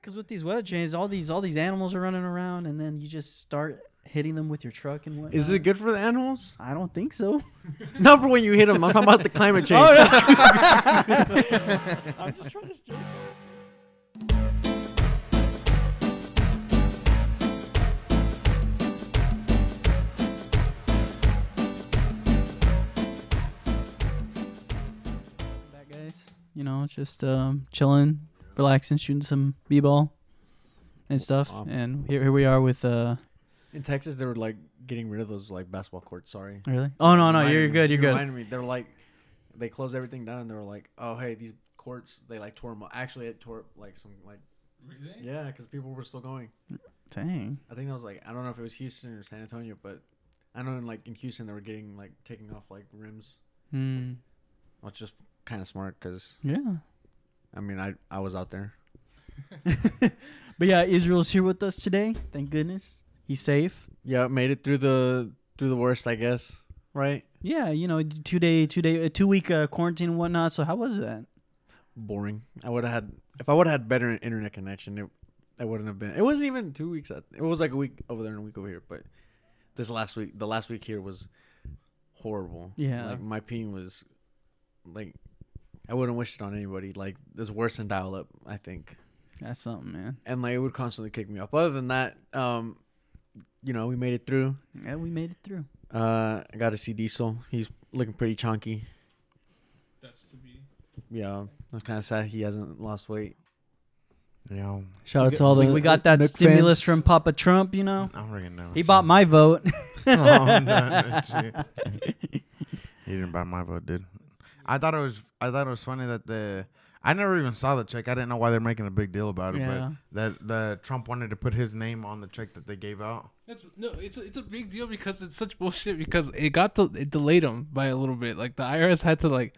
because with these weather changes, all these all these animals are running around, and then you just start hitting them with your truck and whatnot. Is it good for the animals? I don't think so. no, for when you hit them. I'm talking about the climate change. Oh, I'm just trying to steer. Back, guys. You know, just um, chilling, relaxing, shooting some b-ball and stuff. Wow. And here, here we are with uh, In Texas, they were like getting rid of those like basketball courts. Sorry. really. Oh no, no, you're good. You're good. Reminded me. They were like, they closed everything down, and they were like, oh hey, these courts, they like tore them. Up. Actually, it tore like some like Really? yeah, because people were still going. Dang. I think that was like I don't know if it was Houston or San Antonio, but I know in like in Houston they were getting like taking off like rims, Hmm. which just kind of smart because Yeah. I mean I I was out there. But yeah, Israel's here with us today. Thank goodness. He's safe. Yeah, made it through the through the worst, I guess. Right? Yeah, you know, two day, two day, two week uh, quarantine and whatnot. So how was that? Boring. I would have had if I would have had better internet connection. It that wouldn't have been. It wasn't even two weeks. At, it was like a week over there and a week over here. But this last week, the last week here was horrible. Yeah. like my ping was like I wouldn't wish it on anybody. Like it's worse than dial up. I think. That's something, man. and like it would constantly kick me up. Other than that, um, you know, we made it through. Yeah, we made it through. Uh, I got to see Diesel. He's looking pretty chunky. That's to be. Yeah, I'm kind of sad he hasn't lost weight. Yeah, Shout we, got- we, the we got that stimulus from Papa Trump. You know, I don't really know. he bought my vote. oh, no, shit. he didn't buy my vote, dude. I thought it was. I thought it was funny that the. I never even saw the check. I didn't know why they're making a big deal about it. Yeah. But that the Trump wanted to put his name on the check that they gave out. That's no, it's a, it's a big deal because it's such bullshit because it got the it delayed him by a little bit. Like the IRS had to like,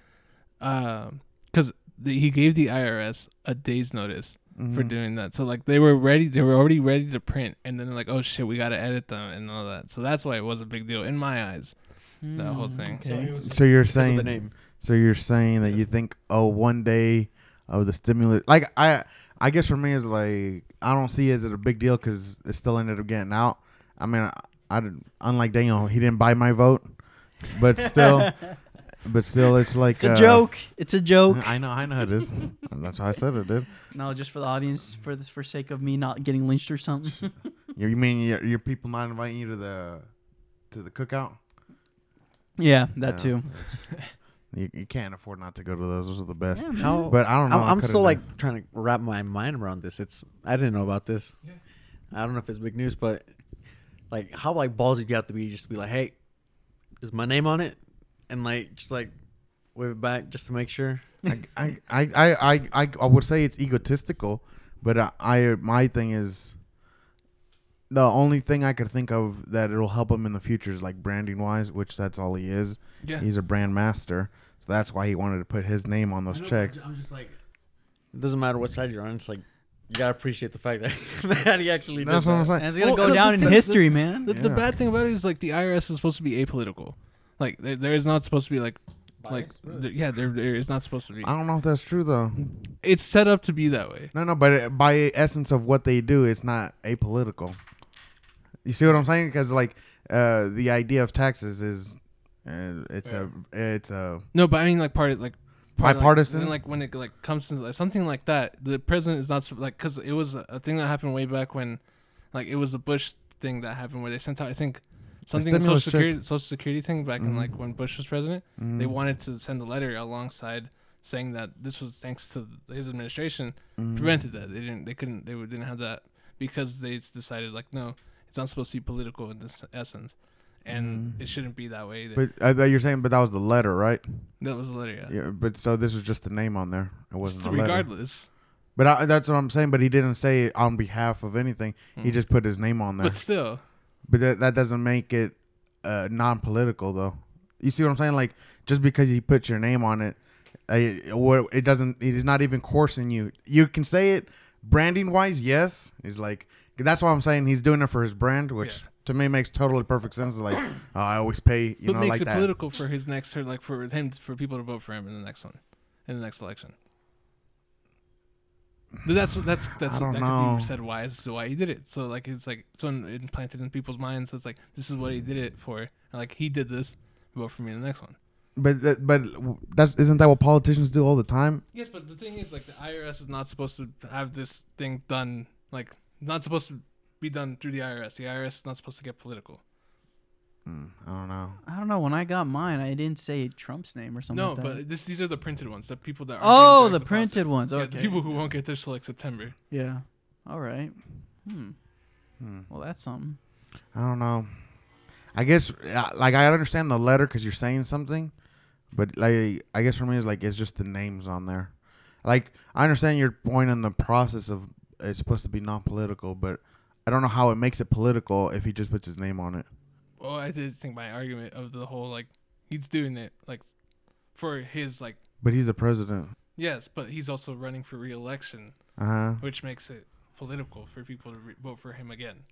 um, because he gave the IRS a day's notice for Mhm. doing that. So like they were ready, they were already ready to print, and then like, oh shit, we gotta edit them and all that. So that's why it was a big deal in my eyes. That whole Hmm, thing. Okay. So you're saying the name. So you're saying that you think, oh, one day of the stimulus, like I, I guess for me is like I don't see it as a big deal because it still ended up getting out. I mean, I, I unlike Daniel, he didn't buy my vote, but still, but still, it's like It's a uh, joke. It's a joke. I know, I know it is. That's why I said it, dude. No, just for the audience, for the for sake of me not getting lynched or something. You mean your, your people not inviting you to the to the cookout? yeah, that Yeah. too. You, you can't afford not to go to those. Those are the best. Yeah. How? But I don't know. I'm, I I'm still done- like trying to wrap my mind around this. It's I didn't know about this. Yeah. I don't know if it's big news, but like how like ballsy do you have to be just to be like, hey, is my name on it? And like just like wave it back just to make sure. I, I, I, I, I, I would say it's egotistical, but I, I, my thing is the only thing I could think of that it'll help him in the future is like branding wise, which that's all he is. Yeah. He's a brand master, so that's why he wanted to put his name on those checks. I'm just like, it doesn't matter what side you're on. It's like you gotta appreciate the fact that, that he actually. That's did what I'm saying. And it's gonna Well, go down the- in the- history, man. The, the bad thing about it is like the IRS is supposed to be apolitical. Like there, there is not supposed to be like like th- yeah there there is not supposed to be. I don't know if that's true though. It's set up to be that way. No, no, but it, by essence of what they do, it's not apolitical. You see what I'm saying? Because like uh, the idea of taxes is uh, it's a it's a No, but I mean like part of like part of, Bipartisan? Like, when, like when it like comes to like, something like that, the president is not like because it was a, a thing that happened way back when, like it was the Bush thing that happened where they sent out I think something social stimulus check. security social security thing back in Mhm. like when Bush was president. They mm, wanted to send a letter alongside saying that this was thanks to his administration mm. prevented that. They didn't. They couldn't. They didn't have that because they decided like no, it's not supposed to be political in this essence, and Mm. it shouldn't be that way. Either. But thought you're saying, but that was the letter, right? that was the letter. Yeah. Yeah. But so this was just the name on there. It wasn't letter. regardless. But I, that's what I'm saying. But he didn't say it on behalf of anything. He Mm. just put his name on there. But still, But that that doesn't make it uh, non-political, though. You see what I'm saying? Like just because he put your name on it, uh, what it doesn't. It is not even coursing you. You can say it branding wise, yes. He's like that's why I'm saying he's doing it for his brand, which. To me makes totally perfect sense. Like oh, I always pay, you but know, makes like it that. political for his next term, like for him, for people to vote for him in the next one, in the next election. But that's that's that's that know. could be said why is why he did it. So like it's like it's implanted in people's minds. So it's like this is what he did it for. And like he did this, vote for me in the next one. But that, but that's isn't that what politicians do all the time? Yes, but the thing is like the IRS is not supposed to have this thing done. Like not supposed to be done through the IRS. The IRS is not supposed to get political. Hmm, I don't know. I don't know. When I got mine, I didn't say Trump's name or something. no, like that. but this these are the printed ones. The people that are oh, the printed ones. Yeah, Okay. the people who won't get theirs till like September. Yeah. All right. Hmm. Hmm. Well, that's something. I don't know. I guess uh, like I understand the letter because you're saying something, but like I guess for me it's like it's just the names on there. Like I understand your point on the process of it's supposed to be non-political, but I don't know how it makes it political if he just puts his name on it. Well, I did think my argument of the whole like he's doing it like for his like But he's the president. yes, but he's also running for re-election, Uh huh. which makes it political for people to re- vote for him again.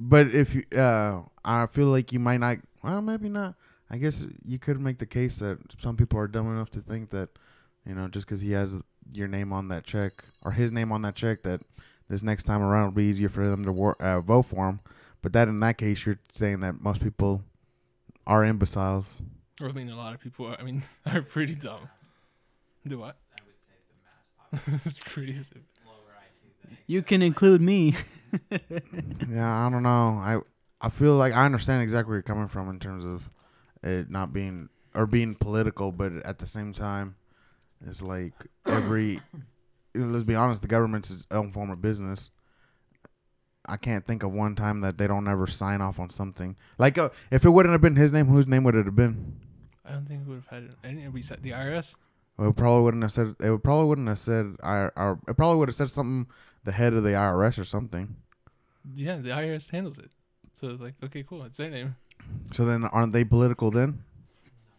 But if you, uh, I feel like you might not. Well, maybe not. I guess you could make the case that some people are dumb enough to think that, you know, just because he has your name on that check or his name on that check, that this next time around it'll be easier for them to wor- uh, vote for him. But that, in that case, you're saying that most people are imbeciles. Or I mean, a lot of people are, I mean are pretty dumb. Do what? I would say the mass it's pretty. lower You can include me. yeah, I don't know. I I feel like I understand exactly where you're coming from in terms of it not being or being political, but at the same time, it's like every. you know, let's be honest, the government's its own form of business. I can't think of one time that they don't ever sign off on something. Like, uh, if it wouldn't have been his name, whose name would it have been? I don't think we would have had any. We said the IRS. Well, it probably wouldn't have said. It would probably wouldn't have said. I. Or it probably would have said something. The head of the IRS or something. Yeah, the IRS handles it. So it's like, okay, cool, it's their name. So then, aren't they political then?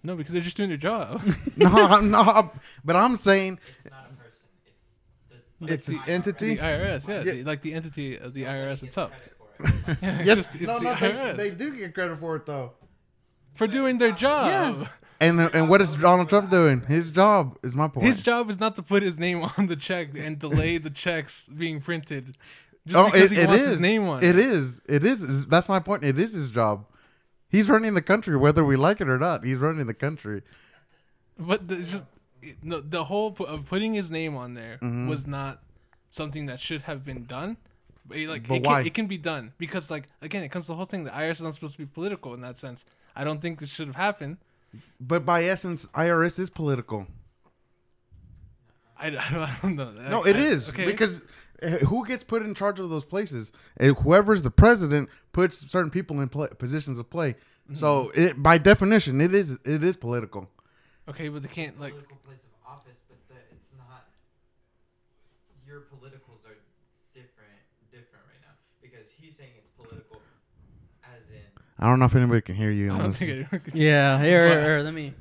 No, because they're just doing their job. no, I'm not. But I'm saying it's not a person. It's the It's the IRS. entity? the IRS, yeah, Yeah. the, like the entity of the IRS gets itself. credit for it. Yeah, it's yes, just, it's no, the no, IRS they, they do get credit for it though. for doing their job. And uh, and what is Donald Trump doing? His job is my point. His job is not to put his name on the check and delay the checks being printed. Just oh, because it, he it wants is. his name on It is. It is. Is- That's my point. It is his job. He's running the country, whether we like it or not. He's running the country. But the, it's just it- no, the whole pu- of putting his name on there Mhm. was not something that should have been done. But it, like But it, why? Can, it can be done because like again, it comes to the whole thing. The IRS is not supposed to be political in that sense. I don't think this should have happened. But by essence, IRS is political. I, I, don't, I don't know. No, it is because uh, who gets put in charge of those places? Uh, Whoever's the president puts certain people in pla positions of play. Mm-hmm. So, it, by definition, it is it is political. Okay, but they can't like political place of office, but the, it's not. Your politicals are different, different right now because he's saying it's political, as in I don't know if anybody can hear you. I on don't this. think anyone could- Yeah. Here, here, here, let me.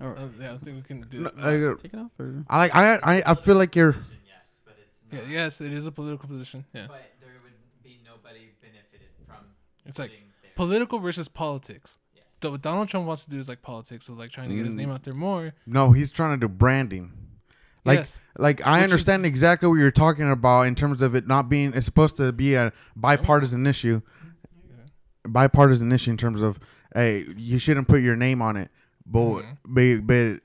Or, Uh, yeah, I think we can do No, that. I, take it off. Or, I like I, I I feel like you're position, yes, but it's Yeah, yes, it is a political position. Yeah, But there would be nobody benefited from it's like putting their political versus politics. What Donald Trump wants to do is like politics, so like trying to get his Mm. name out there more. no. He's trying to do branding. Like yes. like I Which understand is- exactly what you're talking about in terms of it not being. It's supposed to be a bipartisan issue. Bipartisan issue in terms of hey, you shouldn't put your name on it. But Mhm. but but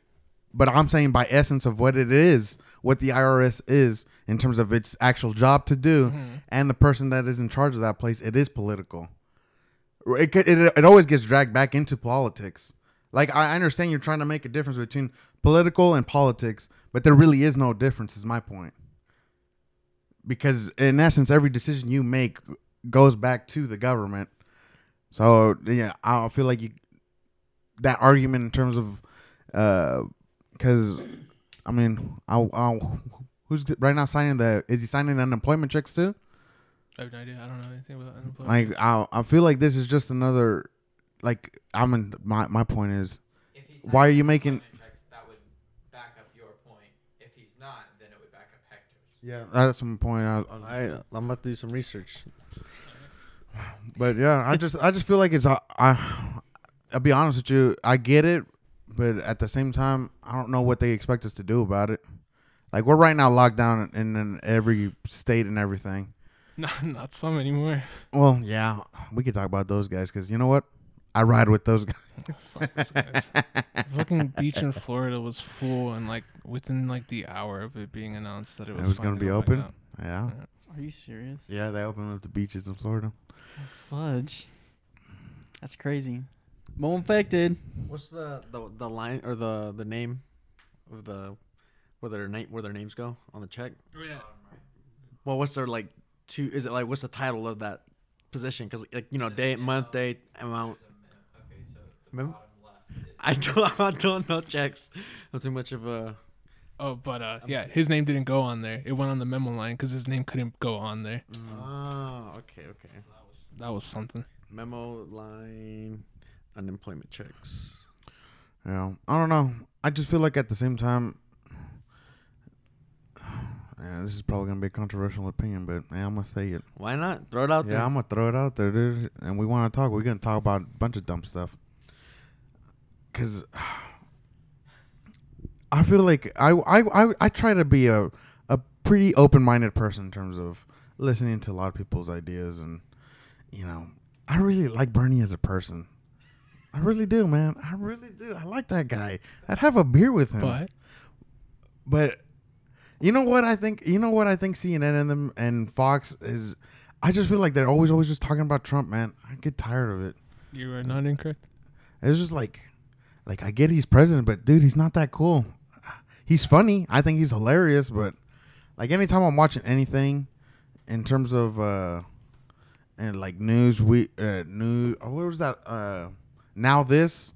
but I'm saying by essence of what it is, what the IRS is in terms of its actual job to do, Mhm. and the person that is in charge of that place, it is political. It, it, it always gets dragged back into politics. Like I understand you're trying to make a difference between political and politics, but there really is no difference. Is my point. Because in essence, every decision you make goes back to the government. So yeah, I feel like you that argument in terms of uh, because I mean, I, I, who's right now signing the? Is he signing unemployment checks too? I have no idea. I don't know anything about unemployment. Like I, I feel like this is just another. Like I'm in my my point is If he's Why are you making- Checks, that would back up your point. If he's not, then it would back up Hector's. yeah that's my point. I, I I'm about to do some research. But yeah, I just I just feel like it's I, I I'll be honest with you, I get it, but at the same time, I don't know what they expect us to do about it. Like we're right now locked down in, in every state and everything. Not not some anymore. Well, yeah, we could talk about those guys because you know what? I ride with those guys. Fuck those guys. Fucking beach in Florida was full, and like within like the hour of it being announced that it It was, was gonna be opening open? up. Yeah, Are you serious? yeah, they opened up the beaches in Florida. Fudge. That's crazy. Mo infected. What's the, the the line or the the name of the where their name where their names go on the check? Oh, yeah. Well, what's their like two? Is it like what's the title of that position? Because like you know day month date amount. Okay, so the Mem- left is I don't I don't know checks. I'm too much of a. Oh, but uh, yeah, his name didn't go on there. It went on the memo line because his name couldn't go on there. Oh, okay, okay. That was that was something. Memo line, unemployment checks. Yeah, I don't know. I just feel like at the same time, yeah, this is probably gonna be a controversial opinion, but yeah, I'm gonna say it. Why not throw it out there? Yeah, I'm gonna throw it out there, dude. And we want to talk. We're gonna talk about a bunch of dumb stuff. Cause I feel like I I I, I try to be a a pretty open minded person in terms of listening to a lot of people's ideas, and you know, I really like Bernie as a person. I really do, man. I really do. I like that guy. I'd have a beer with him. But But you know what I think? You know what I think CNN and them and Fox is. I just feel like they're always, always just talking about Trump, man. I get tired of it. you are not incorrect. It's just like, like I get he's president, but dude, he's not that cool. He's funny. I think he's hilarious, but like anytime I'm watching anything, in terms of uh, and like news, we uh, news. Oh, what was that? Uh, now this.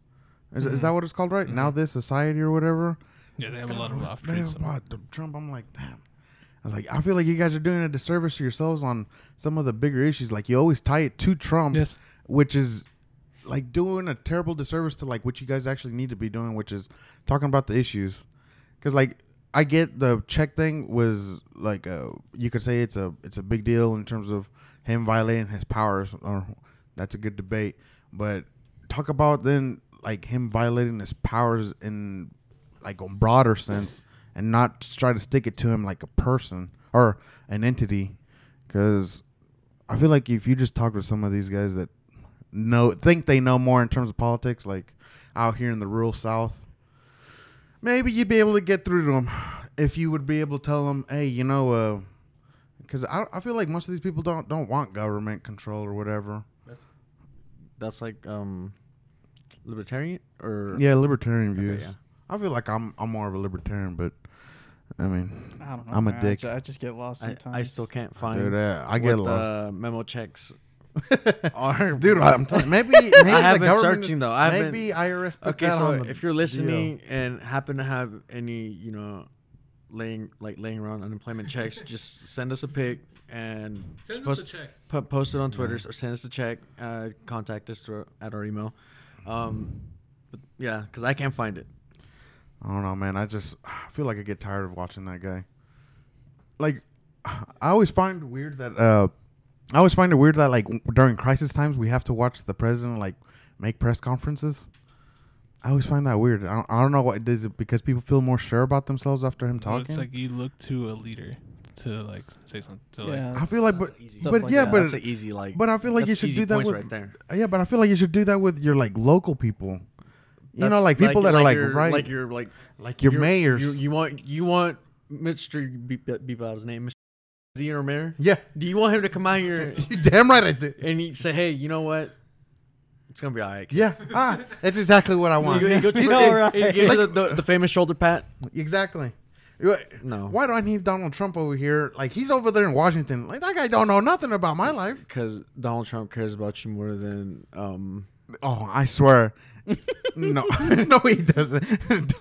Is, is that what it's called, right? Now this society or whatever. Yeah, they have a lot of re- off they have a Trump. I'm like, damn. I was like, I feel like you guys are doing a disservice to yourselves on some of the bigger issues. Like you always tie it to Trump, Yes. which is like doing a terrible disservice to like what you guys actually need to be doing, which is talking about the issues. Because like I get the check thing was like uh you could say it's a it's a big deal in terms of him violating his powers, or that's a good debate. But talk about then like him violating his powers in like a broader sense, and not try to stick it to him like a person or an entity, because I feel like if you just talk to some of these guys that know think they know more in terms of politics, like out here in the rural South, maybe you'd be able to get through to them if you would be able to tell them, hey, you know, because I, I feel like most of these people don't don't want government control or whatever. That's like um, libertarian or Yeah, libertarian Okay, views. yeah. I feel like I'm I'm more of a libertarian, but I mean, I don't know. I'm a man. I dick. I, just get lost I, sometimes. I still can't find. dude, uh, I get what lost. The memo checks are. Dude, I'm telling maybe maybe I haven't government- searching though. I maybe IRS Okay, so on the if you're deal. listening and happen to have any, you know, laying like laying around unemployment checks, just send us a pic and send post, check. po- post it on Twitter or send us a check. Uh, contact us through, at our email. Um, but yeah, because I can't find it. I don't know, man. I just I feel like I get tired of watching that guy. Like, I always find weird that uh, I always find it weird that like during crisis times we have to watch the president like make press conferences. I always find that weird. I don't, I don't know what it is. It because people feel more sure about themselves after him Well, talking. it's like you look to a leader to like say something. To like, Yeah. I feel like, but Easy. But like yeah, that. but that's an easy like. but I feel like you should do that with right there. yeah, but I feel like you should do that with your like local people. You know, like people that are like right, like your like like your your- mayors. You, you want you want Mr. Beep, beep out his name, Mr. Z or mayor. yeah, Do you want him to come out here you damn right I did. and he say, "Hey, you know what? It's gonna be alright." kid." Yeah, ah, that's exactly what I want. You, you go to You the- know, right. and he gives you the, the, the famous shoulder pat. Exactly. No, Why do I need Donald Trump over here? Like he's over there in Washington. Like that guy don't know nothing about my life. because Donald Trump cares about you more than um. Oh, I swear. no, no, he doesn't.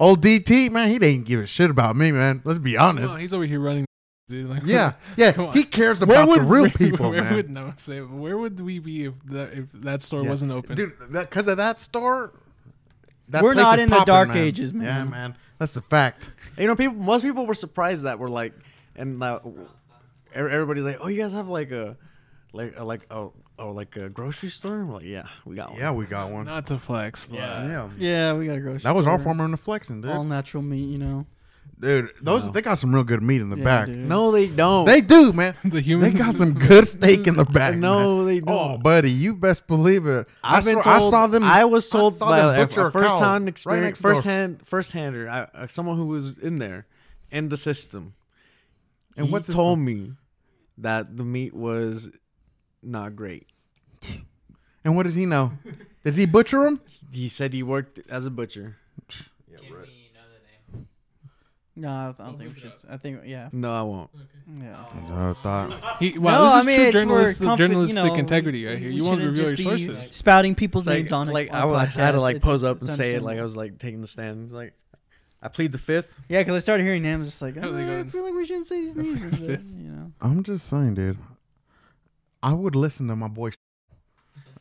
Old DT, man, he didn't give a shit about me, man. Let's be honest. Well, he's over here running. Dude, like, Yeah, yeah, he cares Where about would the real where, people, Where man. would no say? Where would we be if that if that store Yeah. wasn't open? Dude, because of that store. that We're not is in the dark man. ages, Yeah, man. man, that's the fact. You know, people. Most people were surprised that we're like, and uh, everybody's like, "Oh, you guys have like a, like a, like oh oh like a grocery store." We're like, yeah, we got one. Yeah, we got one. Not to flex, but Yeah. Yeah, Yeah, we got a grocery. that was our store. form of flexing, dude. all natural meat. You know. dude. Those No. they got some real good meat in the Yeah, back. dude. No, they don't. They do, man. the human. They got some good steak in the back. man. no, they Oh, don't. buddy, you best believe it. I, I've been saw, told, I saw them. I was told saw by them a, butcher a a cow first hand right experience, next door. first hand, first hander, I, uh, someone who was in there, in the system. And he what's his told me that the meat was not great. And what does he know? Does he butcher them? He said he worked as a butcher. Can we know the name? No, I don't, I don't think we should. I think yeah, No, I won't. yeah. Oh. I thought. He, wow, No, this I is mean, true it's for journalistic, comfort, you journalistic know, integrity right here. we You want to shouldn't reveal your just be sources. Spouting people's Like, names on it. like on I, was- I had to podcasts. like It's- pose up it's and say it like I was like taking the stand. It's like I plead the fifth. Yeah, because I started hearing names, just like How oh, they "Oh, I going? feel like we shouldn't say these names. and shit," you know. I'm just saying, dude. I would listen to my boy.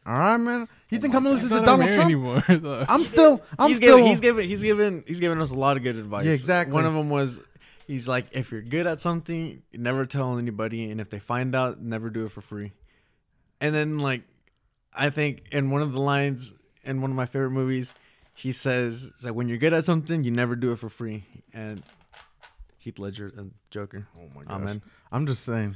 All right, man. You think I'm gonna listen to not Donald mayor Trump? anymore. though. I'm still. I'm he's still. Giving, he's giving. He's giving. He's giving us a lot of good advice. Yeah, exactly. One of them was, he's like, if you're good at something, never tell anybody, and if they find out, never do it for free. And then like, I think in one of the lines in one of my favorite movies, he says, it's like when you're good at something, you never do it for free. And Heath Ledger and Joker. oh my gosh. Amen. I'm just saying.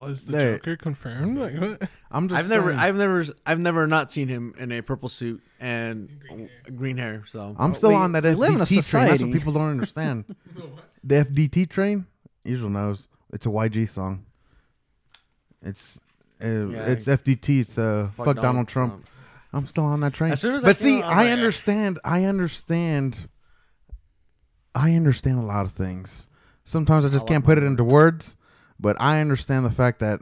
Was the They- Joker confirmed? Like what? I'm just. I've never, saying. I've never, I've never not seen him in a purple suit and green hair. So I'm still We- on that we live in a FDT train. That's society. what people don't understand. the FDT train. Usual knows. It's a YG song. It's. Uh, Yeah, it's FDT. It's uh, fuck, Donald, Trump. I'm still on that train. As soon as I but seen see, it, I was I like, understand. I understand. I understand a lot of things. Sometimes I just like can't put it into words, but I understand the fact that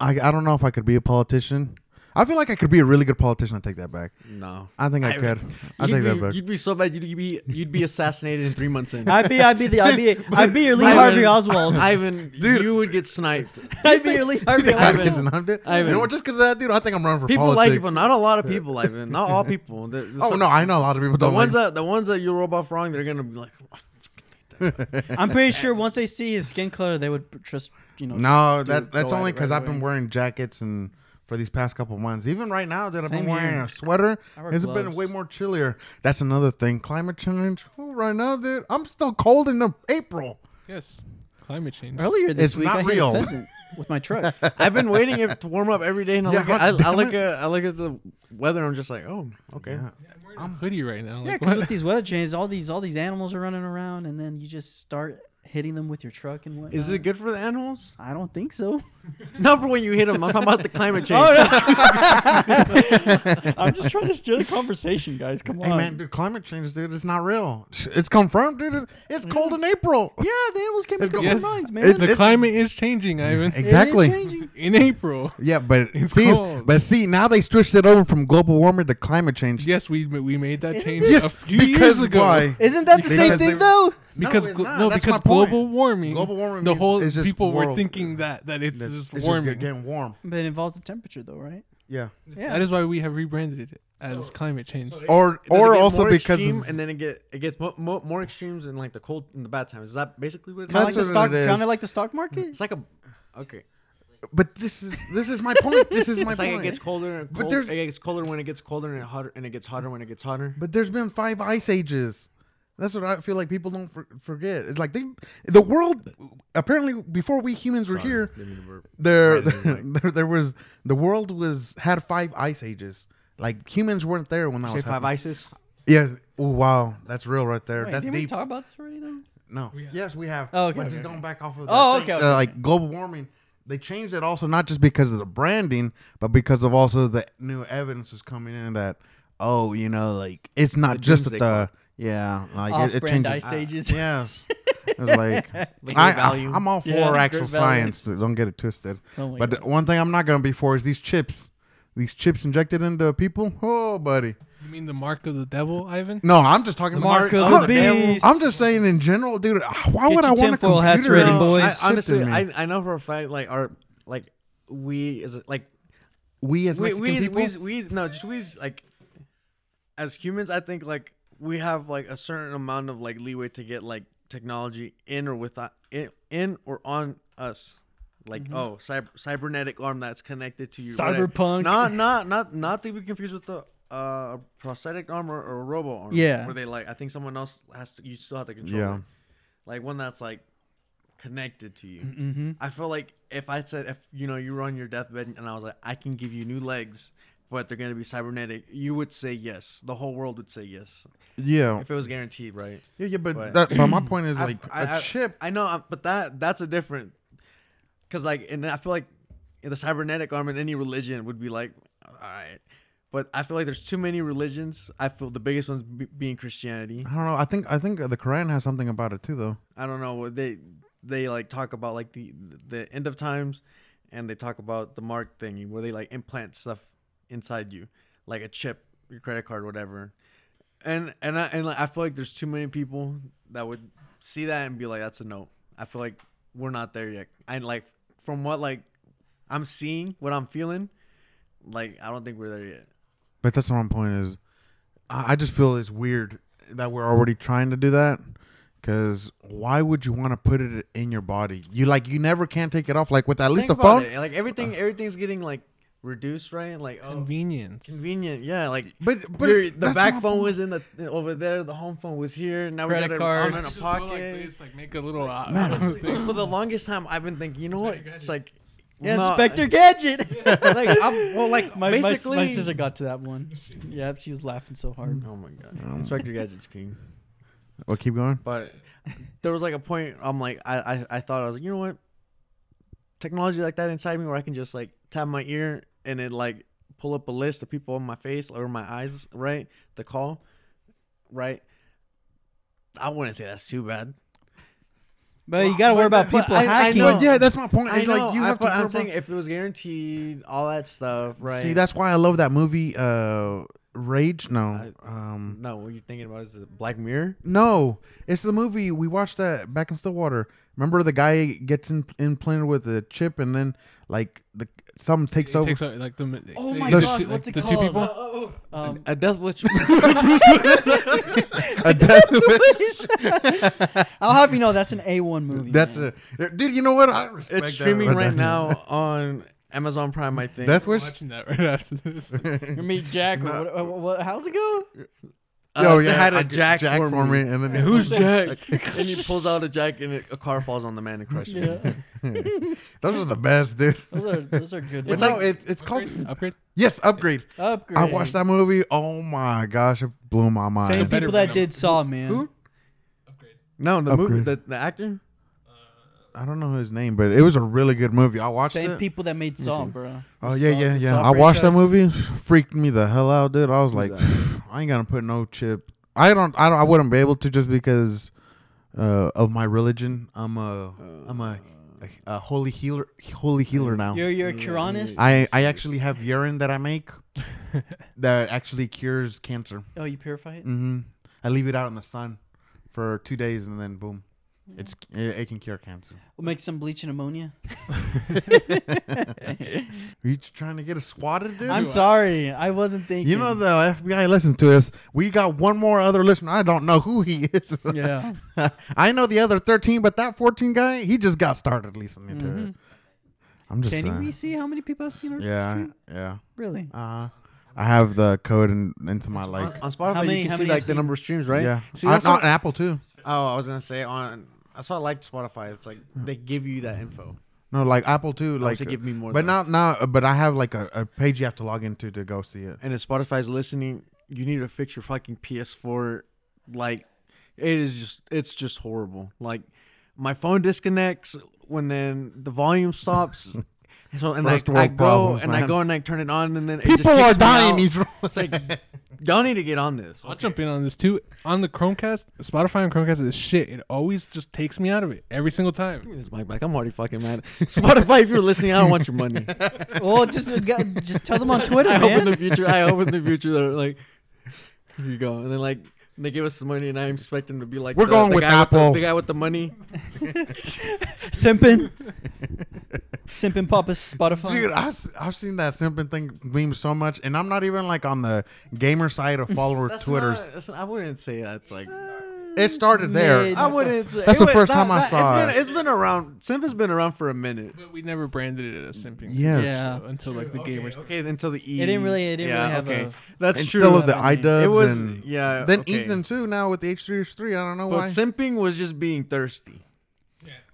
I I don't know if I could be a politician. I feel like I could be a really good politician. I take that back. No. I think I, I- could. I take be, that back. You'd be so bad. You'd be you'd be assassinated in three months in. I'd be, I'd be the, I'd be, I'd be your Lee Ivan- Harvey Oswald. Ivan, Dude. you would get sniped. I'd be your Lee Harvey I Ivan. Oswald. I'm dead. Ivan. You know what? Just because of that, dude, I think I'm running for People politics. like it, but not a lot of people, Ivan. Not all people. The, the- Oh some- no, I know a lot of people The don't ones like. that the ones that you roll off wrong, they're gonna be like, I'm pretty sure once they see his skin color, they would just, you know. No, that that's only because right I've been wearing jackets and for these past couple months. Even right now, that I've been wearing here. a sweater. I wear It's been way more chillier. That's another thing. Climate change. Oh, right now, dude, I'm still cold in April. Yes, climate change. Earlier this It's week, not I hit real. a pheasant with my truck. I've been waiting it to warm up every day, and I Yeah, look at, I, I look at I look at the weather, and I'm just like, oh, okay. Yeah. I'm hoodie right now. yeah, Like, because what? with these weather changes, all these all these animals are running around, and then you just start hitting them with your truck and whatnot. Is it good for the animals? I don't think so. Not for when you hit them. I'm talking about the climate oh, change. I'm just trying to steer the conversation, guys. Come on. Hey man, dude, climate change, dude, it's not real. It's confirmed, dude. It's, it's cold in April. Yeah, the animals can It's make up their Yes. minds, man. It's- the it's- climate is changing, Ivan. It is Exactly. changing. In April. Yeah, but It's see, cold. but see, now they switched it over from global warming to climate change. Yes, we we made that Isn't change this- a few because years ago. why? Isn't that the Because same they- thing though? Because No, it's not. no, That's because my point. global warming. Global warming The means whole it's just people were world. thinking that that it's That's- just it's warming. just getting warm. But it involves the temperature, though, right? Yeah. Yeah. That is why we have rebranded it as climate change. Or Does it or get also more because extreme, it's- and then it get it gets mo- mo- more extremes in like the cold in the bad times. Is that basically what it Kind of like That's the what stock. it is. Kind of like the stock market. It's like a okay. but this is this is my point. This is my It's like point. it gets colder. And But cold, there's- it gets colder when it gets colder and it hotter and it gets hotter when it gets hotter. But there's been five ice ages. That's what I feel like people don't for, forget. It's like they, the world apparently before we humans were Sorry, here, didn't mean to burp. there, Right in there there was the world was had five ice ages. Like humans weren't there when that Say was five happening. ISIS. Yeah. Oh wow, that's real right there. Wait, that's didn't we deep. talk about this already though? No. We. Yes, we have. Oh, okay, But okay, just okay. going back off of. Oh, that okay, okay, uh, like global warming, they changed it also not just because of the branding, but because of also the new evidence was coming in that oh, you know, like it's not The just doomsday the clock. Yeah, like it, it changes. ice ages. Uh, yes. It's like Like I, great value. I, am all for Yeah, great actual value. science. Don't get it twisted. Oh But God. one thing I'm not gonna be for is these chips. These chips injected into people. Oh, buddy. You mean the mark of the devil, Ivan? No, I'm just talking The about mark of the the devil. beast. I'm just saying in general, dude. Uh, why Get would I your want a tinfoil hats ready, to boys. I, honestly. I, I know for a fact, like our like we as a- like we as we Mexican we, people. we we no just we like as humans, I think like we have like a certain amount of like leeway to get like technology in or with in, in or on us. Like oh, cyber, cybernetic arm that's connected to you. whatever. Cyberpunk. Not not not not to be confused with the uh prosthetic arm or, or a robo arm. Yeah. Where they like I think someone else has to you still have to control Yeah. it. like one that's like connected to you. Mm-hmm. I feel like if I said if you know you were on your deathbed and I was like I can give you new legs, but they're gonna be cybernetic, you would say yes. The whole world would say yes Yeah, if it was guaranteed, right? yeah, yeah. But But- that, but my point is like I- a I- chip. I know, uh, but that that's a different. Cause like, and I feel like in the cybernetic arm in any religion would be like, all right. But I feel like there's too many religions. I feel the biggest ones be, being Christianity. I don't know. I think I think the Quran has something about it too, though. I don't know they they like talk about like the the end of times, and they talk about the mark thingy where they like implant stuff inside you, like a chip, your credit card, whatever. And and I and like, I feel like there's too many people that would see that and be like, that's a no. I feel like we're not there yet. I like from what like I'm seeing, what I'm feeling, like I don't think we're there yet. But that's what my point is. I, I just feel it's weird that we're already trying to do that. Because why would you want to put it in your body? You like you never can take it off. Like with at least Think the phone. it. like everything, everything's getting like reduced, right? Like oh, Convenience. convenient, yeah. Like But but Your- the back phone was in the over there. The home phone was here. Now Credit we got it all in a Just go like pocket. this, like make a little. Uh, Honestly, for the longest time, I've been thinking, you know what? It's like, Yeah, no, Inspector Gadget. like, I'm, well, like my, my, basically, my sister got to that one. Yeah, she was laughing so hard. Oh my god, Um, Inspector Gadget's king. Well, keep going. But there was like a point. I'm like, I, I, I thought I was like, you know what? Technology like that inside me, where I can just like tap my ear and it like pull up a list of people on my face or my eyes, right? The call, right? I wouldn't say that's too bad. But you gotta worry about but people I- I hacking. know. Yeah, that's my point. I It's know, like you I, have but to. I'm worry saying if it was guaranteed, all that stuff, right? See, that's why I love that movie. Uh, Rage. No. Um. no. What you're thinking about is it Black Mirror. No, it's the movie we watched that back in Stillwater. Remember the guy gets in, implanted with a chip and then like the something takes It over. takes out, like the. Oh the- my the gosh, two- what's like, it the two called? people. Uh, uh, um, A Death Wish. A death wish. I'll have you know that's an A1 movie. That's man. a dude. You know what? I respect it's that. streaming right now on Amazon Prime. I think. Death We're Wish. watching that right after this. You meet Jack. Or No. what, what, what, how's it go? Uh, oh say yeah, hi to I- Jack, for, me. and then Who's Jack? and he pulls out a Jack, and it, a car falls on the man and crushes him. Those are the best, dude. those are those are good. But It's ones. no, like- it, it's called Upgrade? Upgrade. yes, upgrade. upgrade. I watched that movie. Oh my gosh, it blew my mind. Same people that did Saw, man. Who? Upgrade. No, the movie, the, the actor. I don't know his name, but it was a really good movie. I watched it. Same it. people that made me Saw, bro. Oh The yeah, Saw- yeah, the yeah. Saw I watched that franchise. movie. Freaked me the hell out, dude. I was like, Who's I ain't gonna put no chip. I don't. I don't. I wouldn't be able to just because uh, of my religion. I'm a. I'm a, a, a holy healer. Holy healer now. You're you're a Yeah, Quranist. I I actually have urine that I make that actually cures cancer. oh, you purify it. hmm I leave it out in the sun for two days and then boom, it's it, it can cure cancer. We'll make some bleach and ammonia. Are you trying to get us swatted, dude? I'm sorry, I wasn't thinking. You know the FBI listens to us. We got one more other listener. I don't know who he is. Yeah. I know the other 13, but that 14 guy, he just got started listening to it. I'm just Can saying. we see how many people have seen our Yeah, stream? yeah. Really? Uh, I have the code in, into my like. on Spotify, How many- you can how see many like the seen- number of streams, right? Yeah, See, I, that's not what, Apple too. oh, I was gonna say on. That's why I like Spotify. It's like mm. they give you that info. No, like Apple too. Like give me more. but though. not now. But I have like a, a page you have to log into to go see it. And if Spotify's listening, you need to fix your fucking PS4. Like, it is just, it's just horrible. Like, my phone disconnects when then the volume stops. so and I, First I world go problems, and I go and I turn it on and then it just People are dying. out. These It's like y'all need to get on this. I'll jump in on this too. On the Chromecast, Spotify and Chromecast is shit. It always just takes me out of it every single time. Give me this mic back. I'm already fucking mad. Spotify, if you're listening, I don't want your money. well, just uh, just tell them on Twitter, I hope in the future. I hope in the future they're like, here you go, and then like they give us the money, and I'm expecting to be like, We're the, going the with guy the- Apple. the guy with the money. Simping. Simping Papa's Spotify. Dude, I've, seen that simping thing meme so much, and I'm not even like on the gamer side of follower That's Twitters. not- that's not- I wouldn't say that's like. Uh, it started there. Mid. I wouldn't. Say, That's it the wa- first time I it's saw been, it. It's been around. Simp has been around for a minute. But we never branded it as simping. Yes. Yeah. So, until like the gamers. Okay, until the E. It didn't really- it didn't yeah, really have okay. a- That's And true. still with the I mean, iDubbbz it was and yeah. then okay. Ethan too. Now with the H3H3, I don't know But why. simping was just being thirsty.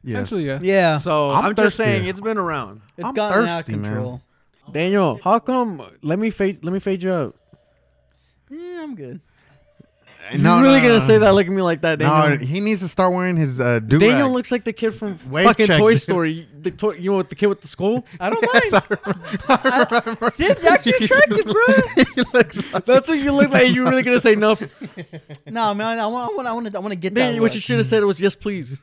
Yes. Essentially, yeah. Yeah, So I'm I'm, just saying it's been around. it's I'm gotten out of thirsty, man. control. Daniel, how come? Let me fade. Let me fade you out. Yeah, I'm good. No, you really no, gonna no. say that? Look at me like that, No, Daniel. he needs to start wearing his uh, do Daniel looks like the kid from Wave fucking check, Toy dude. Story. The toy, you know, with the kid with the skull. I don't mind. I- Sid's actually attractive, bro. he looks like That's what you look like. You really gonna say no? no, man, I want, I want, I want to, I want to get that. What look. you should have said was yes, please.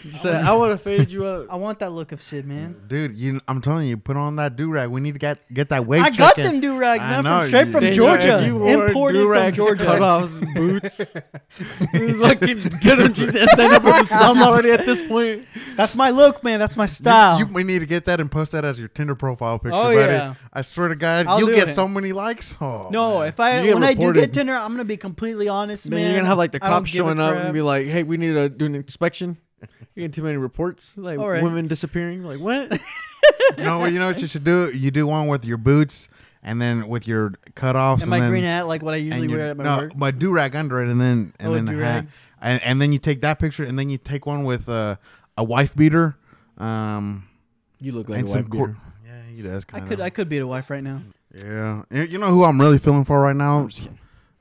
You said I want to fade you out. I want that look of Sid, man. dude. You, I'm telling you, put on that do rag. We need to get get that weight. I got in. them do rags, I man, know, from straight you- from Daniel, Georgia, you wore imported from do-rags, Georgia. cutoffs, boots. He's fucking get him. Just stand up with the already at this point. That's my look, man. That's my You- style. You, we need to get that and post that as your Tinder profile picture. Oh, buddy. yeah. I swear to God, I'll you'll do get it. so many likes. Oh, no, man. if I You get when I do reported. get Tinder, I'm gonna be completely honest, Man, man. you're gonna have like the I don't cops give a showing up crap. and be like, "Hey, we need to do an inspection." You getting too many reports, like All right. women disappearing. Like what? no, you know what you should do? You do one with your boots and then with your cutoffs and and my then green hat, like what I usually your- wear at my no, work. my do rag under it, and then and Oh, then the hat, and, and then you take that picture, and then you take one with uh, a wife beater, um, You look like a some wife cor- beater. Yeah, he does I kind could, I could be a wife right now. Yeah, You- you know who I'm really feeling for right now?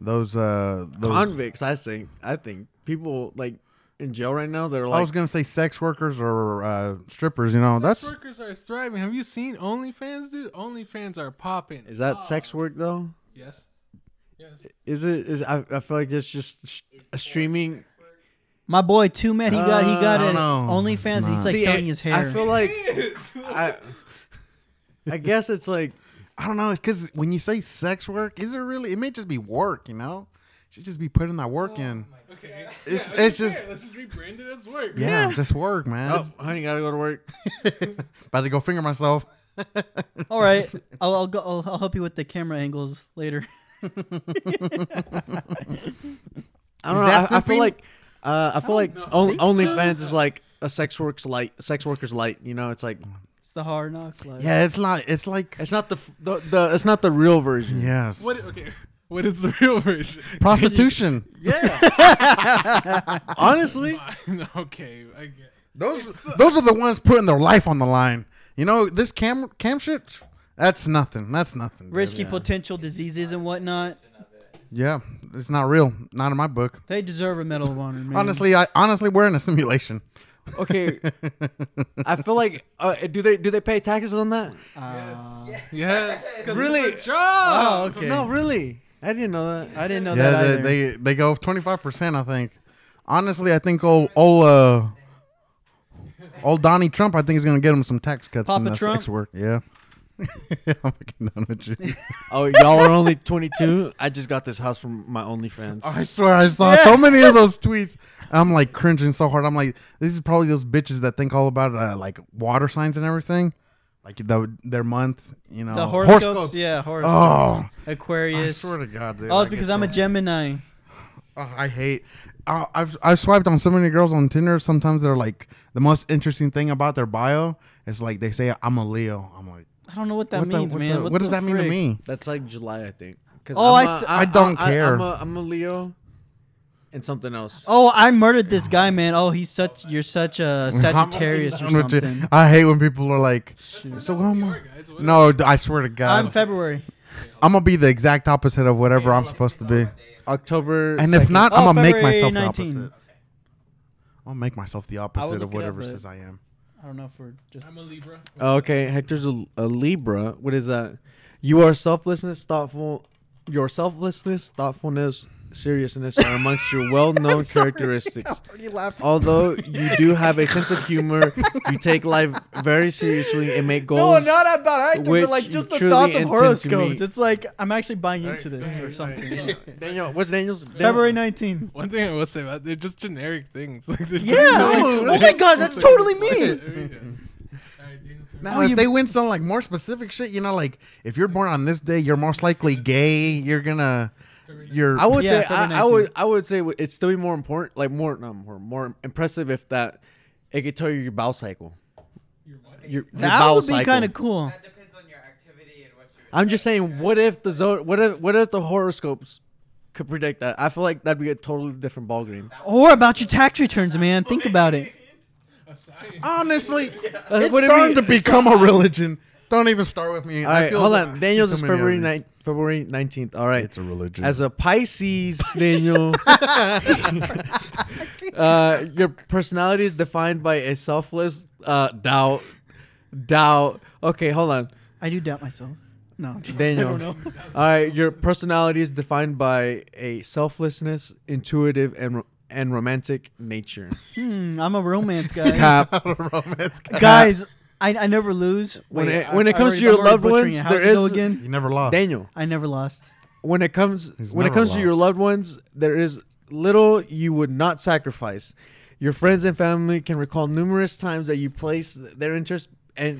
Those uh, those. Convicts, I think. I think people like in jail right now. They're like, I was gonna say sex workers or uh, strippers. You know, Sex that's workers are thriving. Have you seen OnlyFans, dude? OnlyFans are popping. is that off. sex work though? Yes. Yes. Is it? Is I, I feel like it's just sh- a streaming. My boy, too man, he got he got Uh, I it. OnlyFans. It's He's not. like See, selling I- his hair. I feel like I. I guess it's like I don't know. It's because when you say sex work, is it really? It may just be work. You know, should just be putting that work in. Okay. It's it's just Let's just rebrand it as work. yeah, just work, man. oh, honey, gotta go to work. About to go finger myself. All right, I'll I'll, go, I'll I'll help you with the camera angles later. I don't know. I, I feel like uh, I feel like know. on, Think so? OnlyFans is like a sex works light, sex workers light. You know, it's like It's the hard knock life. Yeah, it's not. It's like it's not the the, the it's not the real version. yes, What? Okay. What is the real version? prostitution. Yeah. Honestly, okay, I get. Those those are the ones putting their life on the line. You know this cam cam shit. That's nothing. That's nothing. dude. Risky Yeah. potential diseases and whatnot. Yeah, it's not real. Not in my book. They deserve a medal of honor, man. Honestly, I honestly we're in a simulation. okay. I feel like uh, do they do they pay taxes on that? Uh, Yes. 'cause Really? it's a job. Oh, okay. No, really. I didn't know that. I didn't know yeah, that they, either. they they go twenty five percent. I think. Honestly, I think old old uh, old Donnie Trump. I think is gonna get him some tax cuts Papa in the Trump? sex work. Yeah. I'm fucking done with you. Oh, y'all are only 22. I just got this house from my OnlyFans. I swear I saw so many of those tweets. I'm like cringing so hard. I'm like, this is probably those bitches that think all about uh, like water signs and everything, like the their month. You know, the horoscopes, yeah, horoscopes. Oh, Aquarius. I swear to God, dude. oh, it's because I'm a Gemini. Oh, I hate. Uh, I've I've swiped on so many girls on Tinder. Sometimes they're like the most interesting thing about their bio is like they say I'm a Leo. I'm like, I don't know what that what, the- means, what man. the- what what does the that mean to me? That's like July, I think. 'Cause Oh, I'm I a- st- I don't care. I'm a, I'm a Leo, and something else. Oh, I murdered this guy, man. Oh, he's such. You're such a Sagittarius or I'm with you. something. I hate when people are like, so What I'm you guys. No, I swear to God, I'm February. I'm gonna be the exact opposite of whatever I'm supposed to be. October. And if 2nd. not, Oh, I'm gonna make February myself 19. the opposite. I'll make myself the opposite look of it up, whatever but- says I am. I don't know if we're just. I'm a Libra. Oh, okay, Hector's a, a Libra. What is that? You are selflessness, thoughtful. Your selflessness, thoughtfulness, seriousness are amongst your well-known characteristics. Although you do have a sense of humor, you take life very seriously and make goals. No, goals. not about acting, which but like just the thoughts of horoscopes. It's like I'm actually buying into this or something. Daniel, what's Daniel's? February 19. One thing I will say about they're just generic things. Like Yeah, oh my gosh, that's totally me. Now, Oh, if they win some like more specific shit, you know, like if you're born on this day, you're most likely gay. You're gonna You're I would Yeah, say February I, I would I would say it's still be more important, like more no, more more impressive if that it could tell you your bowel cycle. Your, your That bowel would be cycle. kind of cool. That depends on your activity and what you're. I'm just saying, what if the zone, what if what if the horoscopes could predict that? I feel like that'd be a totally different ballgame. Or about your tax returns, man. Think about it. honestly, it's what do starting mean? to become a religion. Don't even start with me. All I right, feel hold that on. I Daniel's is February of these. 9th, February 19th. All right. It's a religion. As a Pisces, Daniel, uh, your personality is defined by a selfless uh, doubt. Doubt. Okay, hold on. I do doubt myself. No, Daniel. I don't know. All right, your personality is defined by a selflessness, intuitive, and ro- and romantic nature. Hmm, I'm a romance guy. Cap. romance. guy. Guys, I, I never lose. When Wait, it- I- when it I comes already- to your I'm already loved butchering ones, it. How's there it go is- again. you never lost. Daniel, I never lost. when it comes He's when it never comes to your lost. loved ones, there is little you would not sacrifice. Your friends and family can recall numerous times that you place their interest and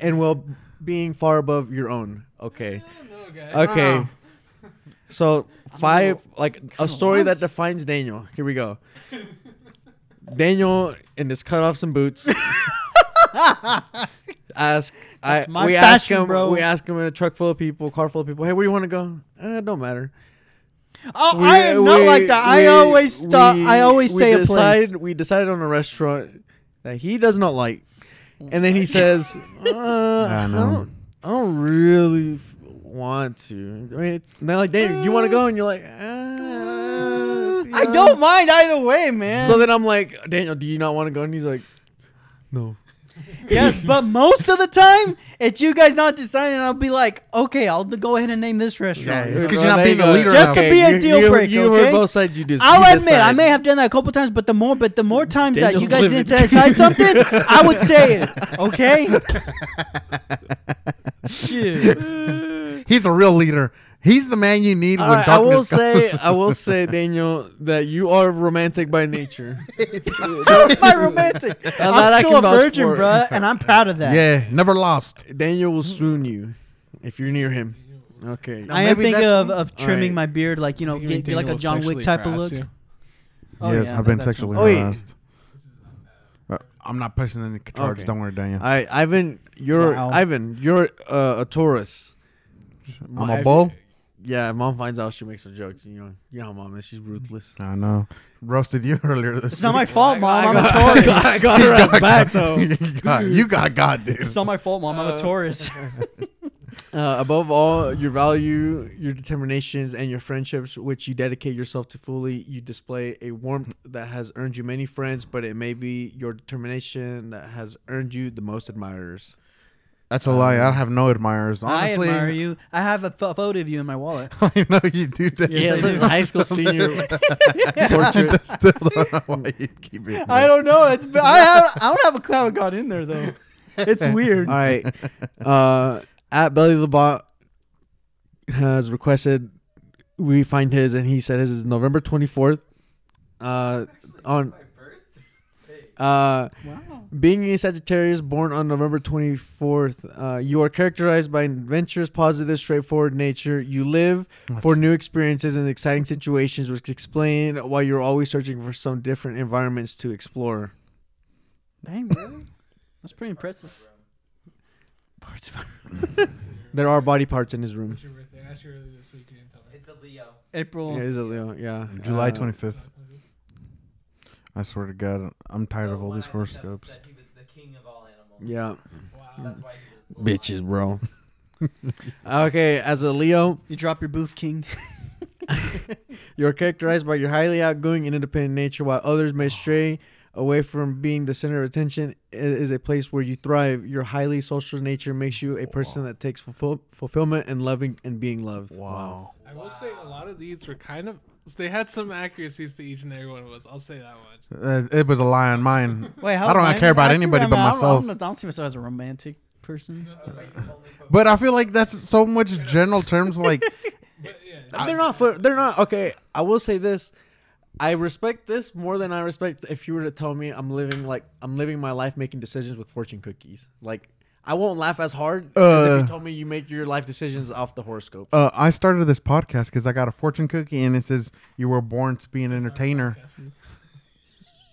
and well being far above your own. Okay. Okay. So five like a story that defines Daniel. Here we go. Daniel in his cutoffs and boots. ask I That's my we ask fashion, him bro. we ask him in a truck full of people, car full of people. Hey, where do you want to go? Eh, don't matter. Oh, We- I am not we- like that. I always stop. we- I always we say a place. We decided on a restaurant that he does not like, and then he says, uh, I, know. don't, I don't really f- want to. I mean, it's, and they're like, Daniel, you want to go? And you're like, I yeah. don't mind either way, man. So then I'm like, Daniel, do you not want to go? And he's like, no. yes, but most of the time, it's you guys not deciding. I'll be like, okay, I'll go ahead and name this Yeah, restaurant. it's 'cause Well, you're not being a leader Just to enough. be a deal you, breaker, You heard okay? both sides. You just. I'll you admit I may have done that a couple times, but the more, but the more mm-hmm. times that you guys living. didn't decide something, I would say it. Okay. Shit. He's a real leader. He's the man you need when All right, I darkness will comes. say, I will say, Daniel, that you are romantic by nature. My romantic. that I'm I still can a vouch virgin, for. bruh, and I'm proud of that. yeah, never lost. Daniel will swoon you if you're near him. Okay. I am maybe thinking that's- of, of trimming Alright. my beard, like you know, get, get like a John Wick type of look. Oh, yes, yeah, I've been that's sexually fine. Oh, wait. harassed. Uh, I'm not pushing any charges. Okay. Don't worry, Daniel. All right, Ivan, you're Wow. Ivan, you're uh, a Taurus. I'm a bull. Yeah, mom finds out she makes a joke. You know, you know how mom is. She's ruthless. I know. Roasted you earlier this It's not my week. fault, mom. I'm a I Taurus. got, I got her ass back though. you, got, you got God, dude. It's not my fault, mom. I'm a Taurus. Uh, above all, your value, your determinations, and your friendships, which you dedicate yourself to fully, you display a warmth that has earned you many friends, but it may be your determination that has earned you the most admirers. That's a lie. I have no admirers. Honestly, I Honestly, admire you. I have a pho- photo of you in my wallet. I know you do. That. Yeah, this is do. high school senior I portrait. just still don't know why you keep it. I don't know. It's I have, I don't have a clue how it got in there though. It's weird. All right. Uh, at Belly the Bot has requested we find his, and he said his is November 24th. Uh, on uh, Wow. being a Sagittarius born on November 24th, uh, you are characterized by an adventurous, positive, straightforward nature. You live for new experiences and exciting situations, which explain why you're always searching for some different environments to explore. Dang, really? That's pretty impressive. Parts. there are body parts in his room. What's your birthday? I asked you earlier this week. You didn't tell me. It's a Leo. April. Yeah, is it Leo? Yeah. July Uh, 25th. I swear to God, I'm tired of all these horoscopes. Said he was the king of all animals. Yeah. Wow. That's why Bitches, bro. okay, as a Leo, You drop your booth king. you're characterized by your highly outgoing and independent nature, while others may stray away from being the center of attention. is a place where you thrive. Your highly social nature makes you a person that takes fulfill- fulfillment and loving and being loved. Wow. I will say a lot of these were kind of. They had some accuracies to each and every one of us. I'll say that much. Uh, it was a lie on mine. Wait, how I don't am care about I anybody I but mean, I myself. I don't, see myself as a romantic person. But I feel like that's so much general terms. Like, But yeah, They're not. fu- They're not. Okay, I will say this. I respect this more than I respect if you were to tell me I'm living like I'm living my life making decisions with fortune cookies. Like I won't laugh as hard as if Uh. you told me you make your life decisions off the horoscope. Uh, I started this podcast because I got a fortune cookie and it says you were born to be an entertainer.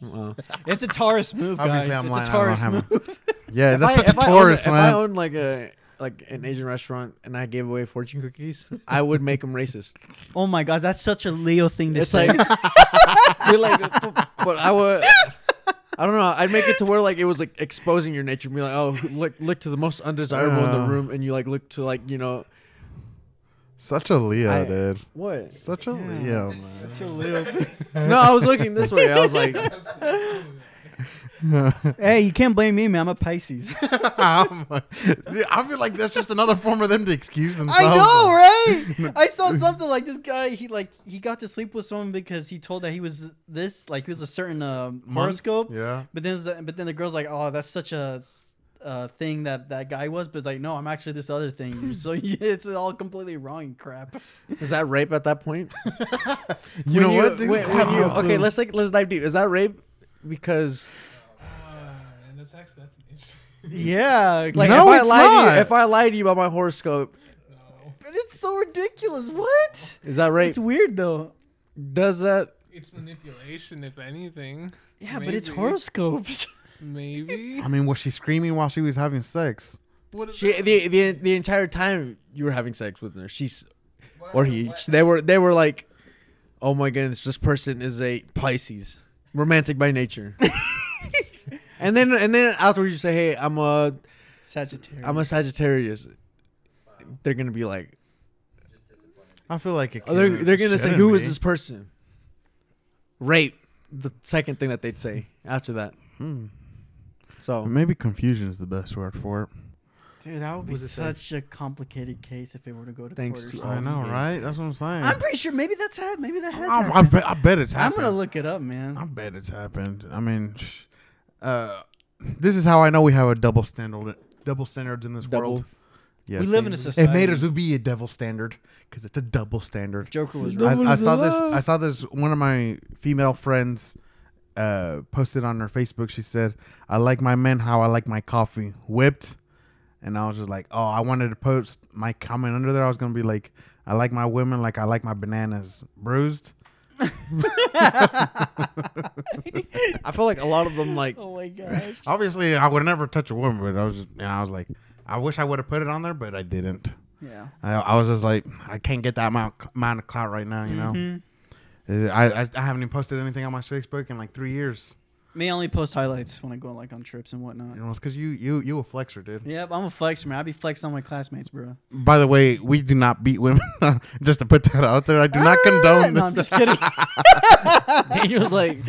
Uh, It's a Taurus move, guys. Obviously, I'm it's lying. a I don't Taurus have a- move. Yeah, that's I- such if a I Taurus, owned, If I man. owned like a like an Asian restaurant and I gave away fortune cookies, I would make them racist. Oh my gosh, that's such a Leo thing to It's say. like, you're like, but I would. I don't know. I'd make it to where like it was like exposing your nature. and Be like, oh, look, look to the most undesirable in the room, and you like look to like you know Such a Leo, I- dude. what? Such a Yeah. Leo, such a Leo. No, I was looking this way. I was like, man. hey, you can't blame me, man. I'm a Pisces. I'm like- Dude, I feel like that's just another form of them to excuse themselves. I know, right? I saw something like this guy. He like he got to sleep with someone because he told that he was this, like he was a certain uh, horoscope. Yeah. But then, the- but then the girl's like, "Oh, that's such a uh, thing that that guy was." But it's like, no, I'm actually this other thing. so it's all completely wrong and crap. is that rape at that point? You When know what, dude? when- when you- okay, let's like let's dive deep. Is that rape? Because uh, and that's actually that's an interesting. Yeah, like No, if I it's lied to not. you, if I lied to you about my horoscope, No, but it's so ridiculous. What? is that right? It's weird though. Does that? it's manipulation, if anything. Yeah, but it's horoscopes. Maybe. I mean, was she screaming while she was having sex? What is She the the the entire time you were having sex with her, she's or he, they were they were like, oh my goodness, this person is a Pisces, romantic by nature. and then and then afterwards you say, hey, I'm a Sagittarius. I'm a Sagittarius. They're gonna be like, I feel like it. oh, they're they're gonna say, shouldn't who is this person? Rape. The second thing that they'd say after that. Hmm. So Maybe confusion is the best word for it. Dude, that would be What say? such a complicated case if it were to go to Thanks court. to I know, gay right? That's what I'm saying. I'm pretty sure maybe that's ha- maybe that has I, I, happened. bet, I bet it's happened. I'm gonna look it up, man. I bet it's happened. I mean, uh, this is how I know we have a double standard, double standards in this Double. world. Yes, we live in a society. It society. made us be a double standard because it's a double standard. Joker was I, right. Double I is saw this. I saw this. One of my female friends uh, posted on her Facebook. She said, "I like my men how I like my coffee whipped," and I was just like, "Oh, I wanted to post my comment under there. I was gonna be like, I like my women like I like my bananas bruised." I feel like a lot of them like Oh my gosh. Obviously, I would never touch a woman, but I was just, and I was like, I wish I would have put it on there, but I didn't. Yeah. I, I was just like, I can't get that amount, amount of clout right now, you know. Mhm. Uh, I, I I haven't even posted anything on my Facebook in like three years. Me only post highlights when I go like on trips and whatnot. You know, it's because you you you a flexer, dude. Yep, I'm a flex man. I be flexing on my classmates, bro. By the way, we do not beat women. just to put that out there, I do not Ah, condone. No, I'm this. just kidding. Daniel's like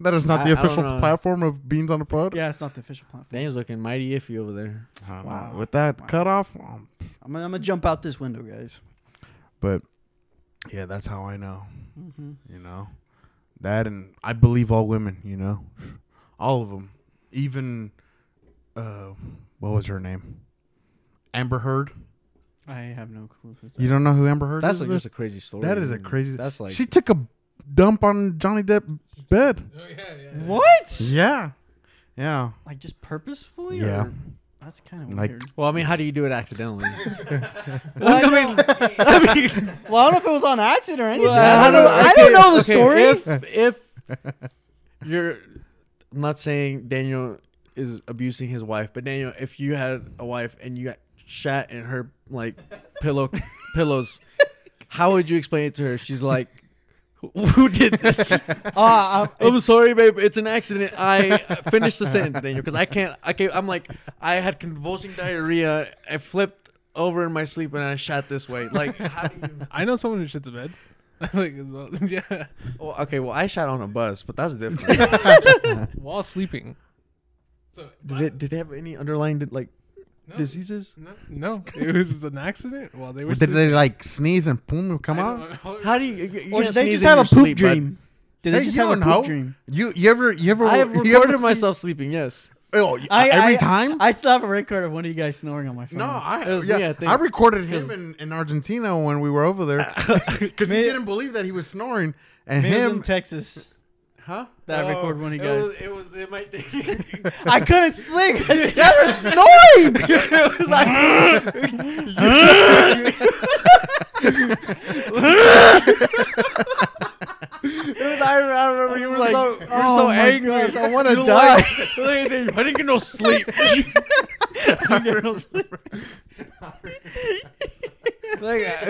that is not I- the I don't official know. platform of Beans on the Pod. yeah, it's not the official platform. Daniel's looking mighty iffy over there. Uh, Wow. With that Wow. cutoff, um, I'm gonna, I'm gonna jump out this window, guys. but yeah, that's how I know. hmm you know that and i believe all women you know all of them even uh what was her name amber heard I have no clue who's you don't know who amber heard That's is like just a crazy story. That is a crazy- That's like she took a dump on johnny depp bed Oh yeah, yeah. What? yeah yeah Like just purposefully? Yeah. Or? That's kind of Like- weird. Well, I mean, how do you do it accidentally? Well, I, mean, I mean, well, I don't know if it was on accident or anything. Well, I don't know. I okay, don't know the okay, story. If if you're, I'm not saying Daniel is abusing his wife, but Daniel, if you had a wife and you got shat in her like pillow pillows, how would you explain it to her? She's like, "Who- "Who did this?" Uh, I'm, I'm sorry, babe. It's an accident. I finished the sentence, Daniel, because I can't. I can't. I'm like, I had convulsing diarrhea. I flipped over in my sleep and I shat this way. Like, how do you? I know someone who shit the bed. like, well. yeah, Well, okay, well, I shot on a bus, but that's different. while sleeping. So did, it, did they have any underlying like no, diseases? No, no, it was an accident while they were. did they like sneeze and boom come out. How do you? you, you or can't did they just have a poop sleep, dream? Did they Hey, just have a poop know. dream? you you ever you ever I have recorded ever myself sleeping. Yes. oh, I, every I- time I still have a record of one of you guys snoring on my phone. No, I, It was yeah, me, I I, recorded him in, in Argentina when we were over there because he didn't believe that he was snoring, and Maybe it was him, in Texas. Huh? That record one of you Oh, It was, it was in my thing. I couldn't sleep. guys were snoring. it was like, it was, I, I remember you were Like, so, you were oh so angry. gosh, I wanna die. Like, I didn't get no sleep. I'm getting no sleep.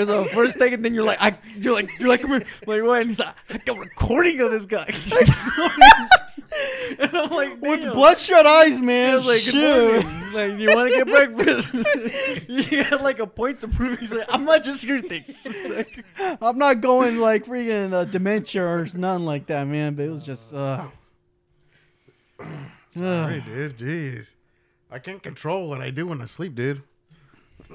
Like it was the first thing, and then you're like, I, you're like, you're like, come here. I'm like what? And he's like, I got a recording of this guy. and I'm like, With bloodshot eyes, He man. was like, Shit. good morning. Like, you want to get breakfast? he had like a point to prove. He's like, I'm not just your things. It's like- I'm not going like freaking uh, dementia or nothing like that, man. But it was just. Uh, Sorry, dude. Jeez. I can't control what I do when I sleep, dude.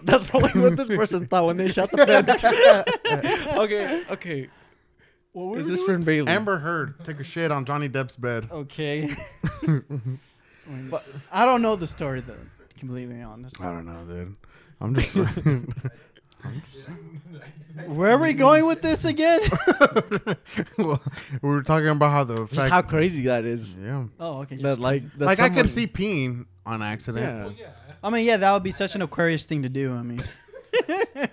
That's probably what this person thought when they shot the bed. okay, okay. what were Is this doing? from Bailey? Amber Heard took a shit on Johnny Depp's bed. Okay. but I don't know the story though. Completely honest. I don't know, dude. I'm just. Where are we going with this again? well, we were talking about how the Just fact. how crazy that is. yeah. oh, okay. That like, that Like I someone- could see peeing on accident. Yeah. I mean, yeah, that would be such an Aquarius thing to do. I mean,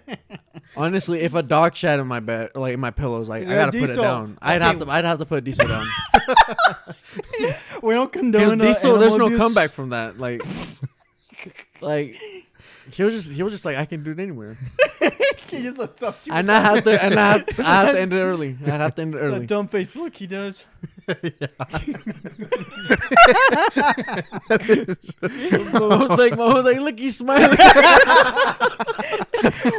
Honestly, if a dog shat in my bed, like in my pillows, like I Yeah, gotta put it Diesel. down. I'd Okay. have to. I'd have to put diesel down. we don't Because condone uh, diesel, there's no abuse. comeback from that. Like, like he was just he was just like I can do it anywhere, he just looks up to you. and I have to and I have, I have to end it early. I have to end it That early. dumb face look he does. Mom was like, mom was like, look, he's smiling.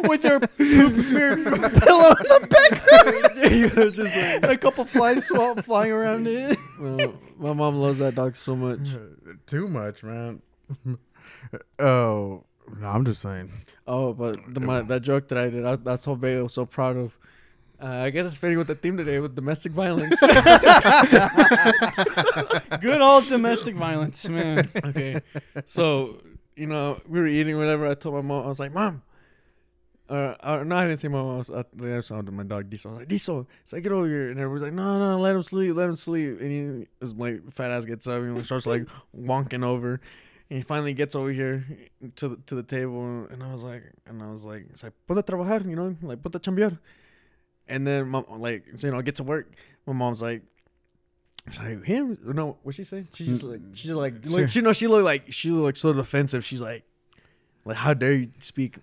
With your poop smeared from the pillow in the background. just like, and a couple flies swap flying around it. Oh, my mom loves that dog so much. Too much, man. oh, no, I'm just saying. Oh, but the my, that joke that I did, I, that's what Bailey was so proud of. Uh, I guess it's fitting with the theme today with domestic violence. Good old domestic violence, man. okay, so you know we were eating whatever. I told my mom, I was like, "Mom," or, or no, I didn't say mom. I was I, I sounded my dog Diesel. I was like, Diesel, so I get over here, and everyone's like, "No, no, let him sleep, let him sleep." And he, his like fat ass gets up and starts like wonking over. And he finally gets over here to the, to the table, and I was like, and I was like, it's like, ponte a trabajar, you know, like ponte a chambear. And then mom, like, so, you know, I get to work. My mom's like, she's like him? No, what she say? She's just like, she's like, like mm. she know she looked like she looked of offensive. She's like, like, how dare you speak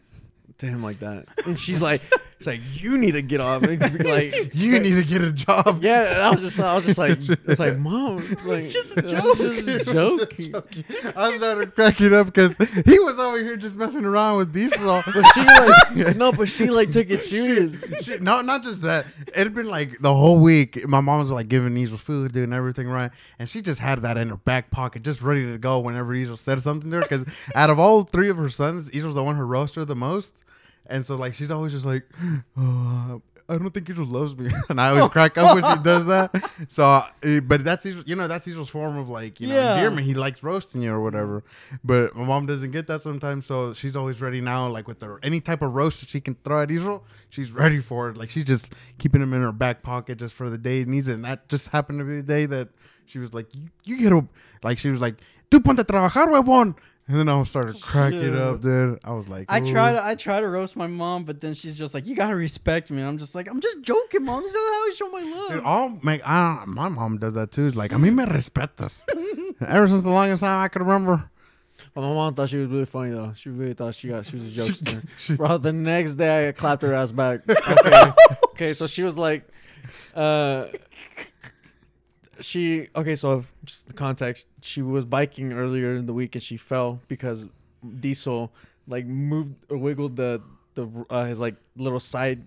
to him like that? And she's like, it's like you need to get off. Like, You need to get a job. yeah. And I was just, I was just like, it's like, mom, like, it's just a joke. Just a joke. I started cracking up because he was over here just messing around with Diesel. But she like, no, but she like took it serious. She, no, not just that. It had been like the whole week. My mom was like giving Israel food, doing everything right, and she just had that in her back pocket, just ready to go whenever Israel said something to her. Because out of all three of her sons, Israel's the one who roasts her the most, and so like she's always just like, oh, I don't think Israel loves me, and I always crack up when she does that. So, uh, but that's you know, that's Israel's form of like, you know, Yeah. endearment. He likes roasting you or whatever. But my mom doesn't get that sometimes, so she's always ready now. Like with her, any type of roast that she can throw at Israel, she's ready for it. Like she's just keeping him in her back pocket just for the day it needs it. And that just happened to be the day that she was like, "You, you get up," like she was like, "Tu ponte a trabajar, huevón." And then I started cracking Shit. up, dude. I was like, I "Ooh." try to I try to roast my mom, but then she's just like, "You gotta respect me." And I'm just like, "I'm just joking, mom. This is how I show my love." Dude, all make I don't, my mom does that too. It's like, a mí me respetas. Ever since the longest time I could remember. But my mom thought she was really funny though. She really thought she got she was a jokester. she- Bro, the next day I clapped her ass back. Okay, okay. So she was like, uh, she okay. So just the context. She was biking earlier in the week and she fell because Diesel like moved or wiggled the the uh, his like little side.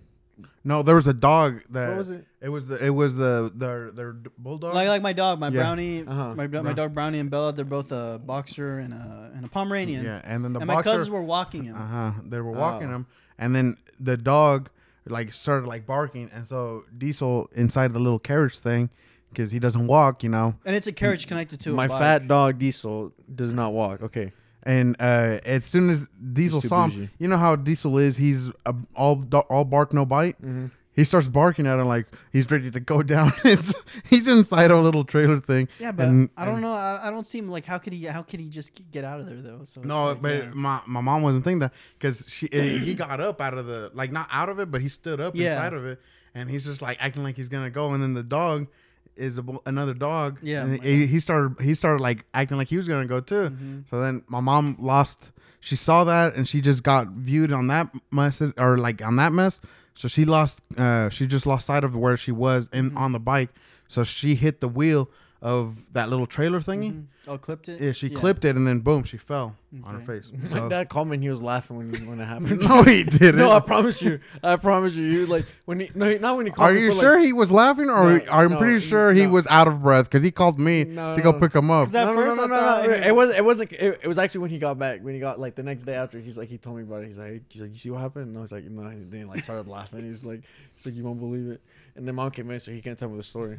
No, there was a dog that What was it? It was the it was the their their bulldog. like like my dog, my Yeah. brownie, Uh-huh. my, my dog Brownie and Bella. They're both a boxer and a and a Pomeranian. yeah, and then the and my boxer. cousins were walking him. Uh huh. They were walking Oh. him, and then the dog like started like barking, and so Diesel inside the little carriage thing, because he doesn't walk, you know, And it's a carriage connected to a My bike. fat dog Diesel does not walk. Okay. and uh, as soon as Diesel too saw him, bougie. you know how Diesel is. He's a, all do- all bark no bite. Mm-hmm. he starts barking at him like he's ready to go down. It's, he's inside a little trailer thing. Yeah, but And- I don't and- know. I, I don't see him like how could he how could he just get out of there though? So it's No, like, but yeah. my, my mom wasn't thinking that because she eh, he got up out of the like not out of it, but he stood up Yeah. inside of it, and he's just like acting like he's gonna go, and then the dog is a, another dog. Yeah, and he, he started he started like acting like he was gonna go too. Mhm. So then my mom lost. She saw that and she just got viewed on that mess or like on that mess. So she lost. Uh, she just lost sight of where she was in Mhm. on the bike. So she hit the wheel of that little trailer thingy. Mhm. Oh, clipped it. Yeah, she clipped it and then boom, she fell on her Okay. face. My So- dad called me and he was laughing when when it happened. no, he didn't. no, I promise you. I promise you. You like when he no, not when he called Are me. you but, sure Like, he was laughing, or No, I'm no, pretty sure he was out of breath because he called me No, to go no. pick him up. at no, first no, I no, no, no. It wasn't. It wasn't. It, it was actually when he got back. When he got like the next day after. He's like he told me about it. He's like, he's like, you see what happened? And I was like, no. And then he like started laughing. He's like, he's like, you won't believe it. And then mom came in, so he can't tell me the story.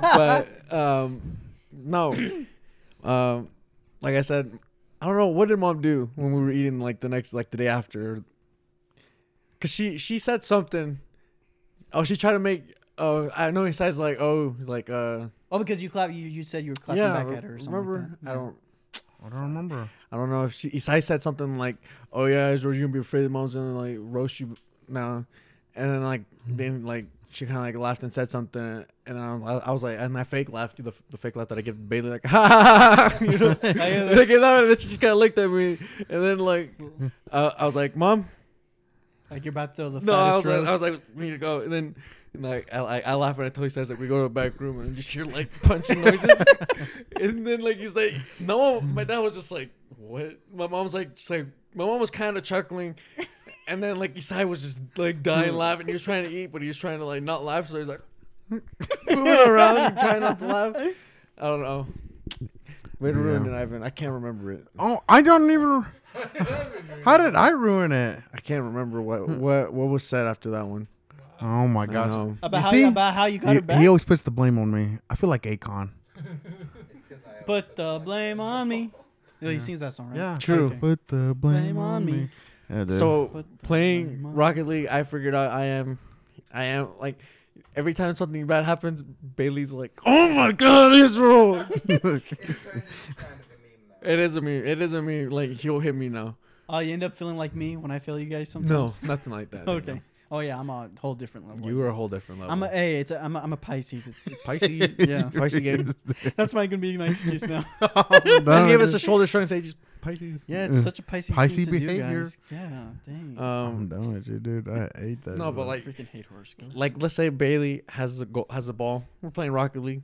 But um, no, um, like I said, I don't know what did mom do when we were eating like the next like the day after. Cause she she said something. Oh, she tried to make. Oh, I know he says like oh like uh Oh, because you clap. You, you said you were clapping yeah back at her or something. like remember that. I don't I don't remember. I don't know if she Isai said something like, "Oh yeah, is you're gonna be afraid that mom's gonna like roast you now," and then like then like she kind of like laughed and said something, and I, I was like, and I fake laughed, the, the fake laugh that I give Bailey like, ha ha ha, you know, like, and then she just kind of looked at me, and then like uh, I was like, "Mom," Like you're about to throw the no, I was fattest like, I was like, we need to go, and then. And like I, I, I laugh when I tell he says like we go to the back room and just hear like punching noises, and then like he's like no, my dad was just like what? My mom's like just like my mom was kind of chuckling, and then like Isai was just like dying laughing. He was trying to eat, but he was trying to like not laugh, so he's like moving around and trying not to laugh. I don't know. Way to ruin Yeah. it, Ivan. I can't remember it. Oh, I don't even. How did I ruin it? I can't remember what hmm. what what was said after that one. Oh my I gosh! know. about You how see? about how you got He, her back. he always puts the blame on me. I feel like Akon. It's 'cause Put the blame on me. Oh, he Yeah. sings that song, right? Yeah, True. Okay. Put the blame, Blame on on me. Me. Yeah, dude. So playing Rocket League, I figured out I am, I am like, every time something bad happens, Bailey's like, "Oh my God, Israel!" it's, turn, it's kind a meme now. it is a me. It is a me. Like he'll hit me now. Oh, you end up feeling like me when I fail you guys sometimes. No, nothing like that. okay. Oh yeah, I'm a whole different level. You I are a whole different level. I'm a hey, it's a, I'm a, I'm a Pisces. It's, it's Pisces. Yeah. Pisces game. That's my gonna be my excuse now. Just give us a shoulder shrug and say just Pisces. Yeah, it's such a Pisces, Pisces thing to do, behavior. guys. Yeah, dang. I'm Um, done with you, dude. I hate that. No, but shit. like- freaking hate horoscopes. like let's say Bailey has a go- has a ball. We're playing Rocket League,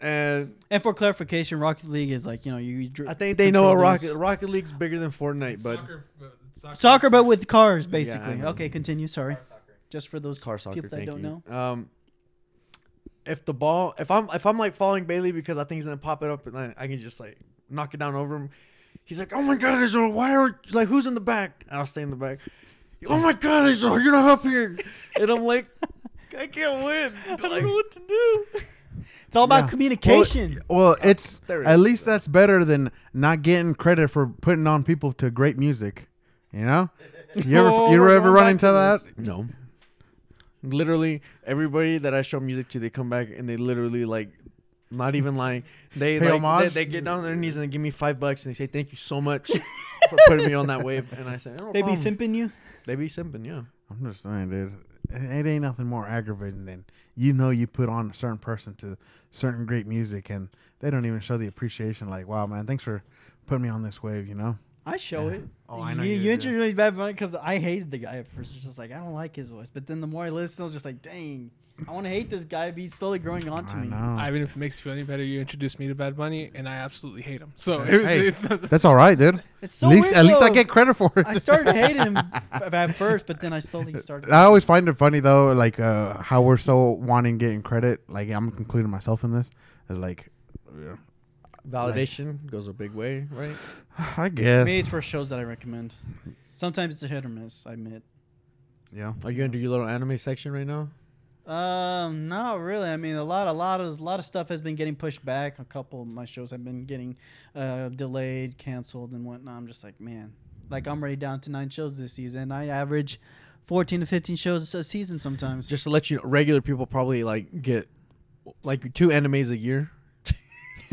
and And for clarification, Rocket League is like you know you. dr- I think they know a Rocket Rocket League's bigger than Fortnite, but Soccer, but soccer, Soccer, but with cars, basically. know. okay, continue. Sorry, just for those car soccer. people that don't you. know. Um, if the ball, if I'm if I'm like following Bailey because I think he's gonna pop it up and I, I can just like knock it down over him. He's like, "Oh my God, Israel! Why are like who's in the back?" And I'll stay in the back. Oh my God, Israel! You're not up here, and I'm like, I can't win. I don't know what to do. It's all about Yeah. communication. Well, it's there at is. least that's better than not getting credit for putting on people to great music. You know, you ever Oh, you ever run into that? this. No. Literally, everybody that I show music to, they come back and they literally like, not even lying. They Pay like they, they get down on their knees and they give me five bucks and they say thank you so much for putting me on that wave. And I say no They be simping you. They be simping, yeah. I'm just saying, dude. It, it ain't nothing more aggravating than you know you put on a certain person to certain great music and they don't even show the appreciation. Like, wow, man, thanks for putting me on this wave. You know? I show Yeah. it. Oh, I know You, you you introduced me to Bad Bunny because I hated the guy at first. It's just like I don't like his voice. But then the more I listen, I was just like, dang, I want to hate this guy. But he's slowly growing on to I me. know. Ivan, if it makes you feel any better, you introduced me to Bad Bunny, and I absolutely hate him. So Hey, it was, hey, it's That's all right, dude. It's so at least, weird, at least I get credit for it. I started hating him f- at first, but then I slowly started. I always find it funny though, like uh, how we're so wanting getting credit. Like I'm including myself in this. Is like, yeah, Validation goes a big way, right? I guess. Me, it's for shows that I recommend. Sometimes it's a hit or miss. I admit. yeah. Are you gonna do your little anime section right now? Um, not really. I mean, a lot, a lot of, a lot of stuff has been getting pushed back. A couple of my shows have been getting uh, delayed, canceled, and whatnot. I'm just like, man, like I'm already down to nine shows this season. I average fourteen to fifteen shows a season sometimes. Just to let you know, regular people probably like get like two animes a year.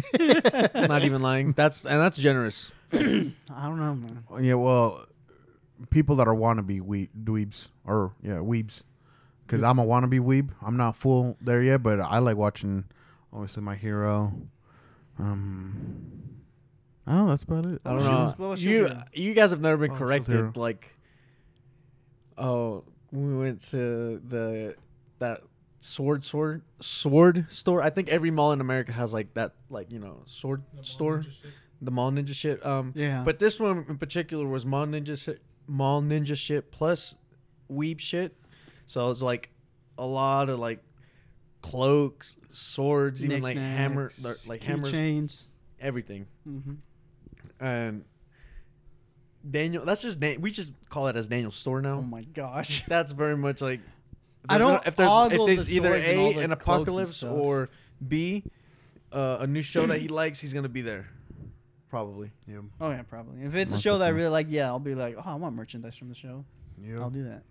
Not even lying. That's and that's generous. I don't know, man. Yeah, well, people that are wannabe we dweebs or yeah weebs, because I'm a wannabe weeb. I'm not full there yet, but I like watching. Obviously, my hero. Um, oh, that's about it. I don't What know. was- what was you Shield you guys have never been Oh, Shield corrected. Like, oh, we went to the that sword sword sword store. I think every mall in America has like that, like you know, sword store, the mall ninja shit. Um, Yeah, but this one in particular was mall ninja shit, mall ninja shit plus weeb shit. So it's like a lot of like cloaks, swords, even like hammer, like hammers, chains. everything Mm-hmm. and Daniel. That's just Dan- we just call it as Daniel's store now. Oh my gosh. That's very much like I don't no- if there's if there's the either swords and all A an apocalypse or B uh, a new show that he likes, he's gonna be there. Probably. Yeah, Oh yeah, probably. If it's a show that I really like, yeah, I'll be like, oh, I want merchandise from the show. yeah. I'll do that.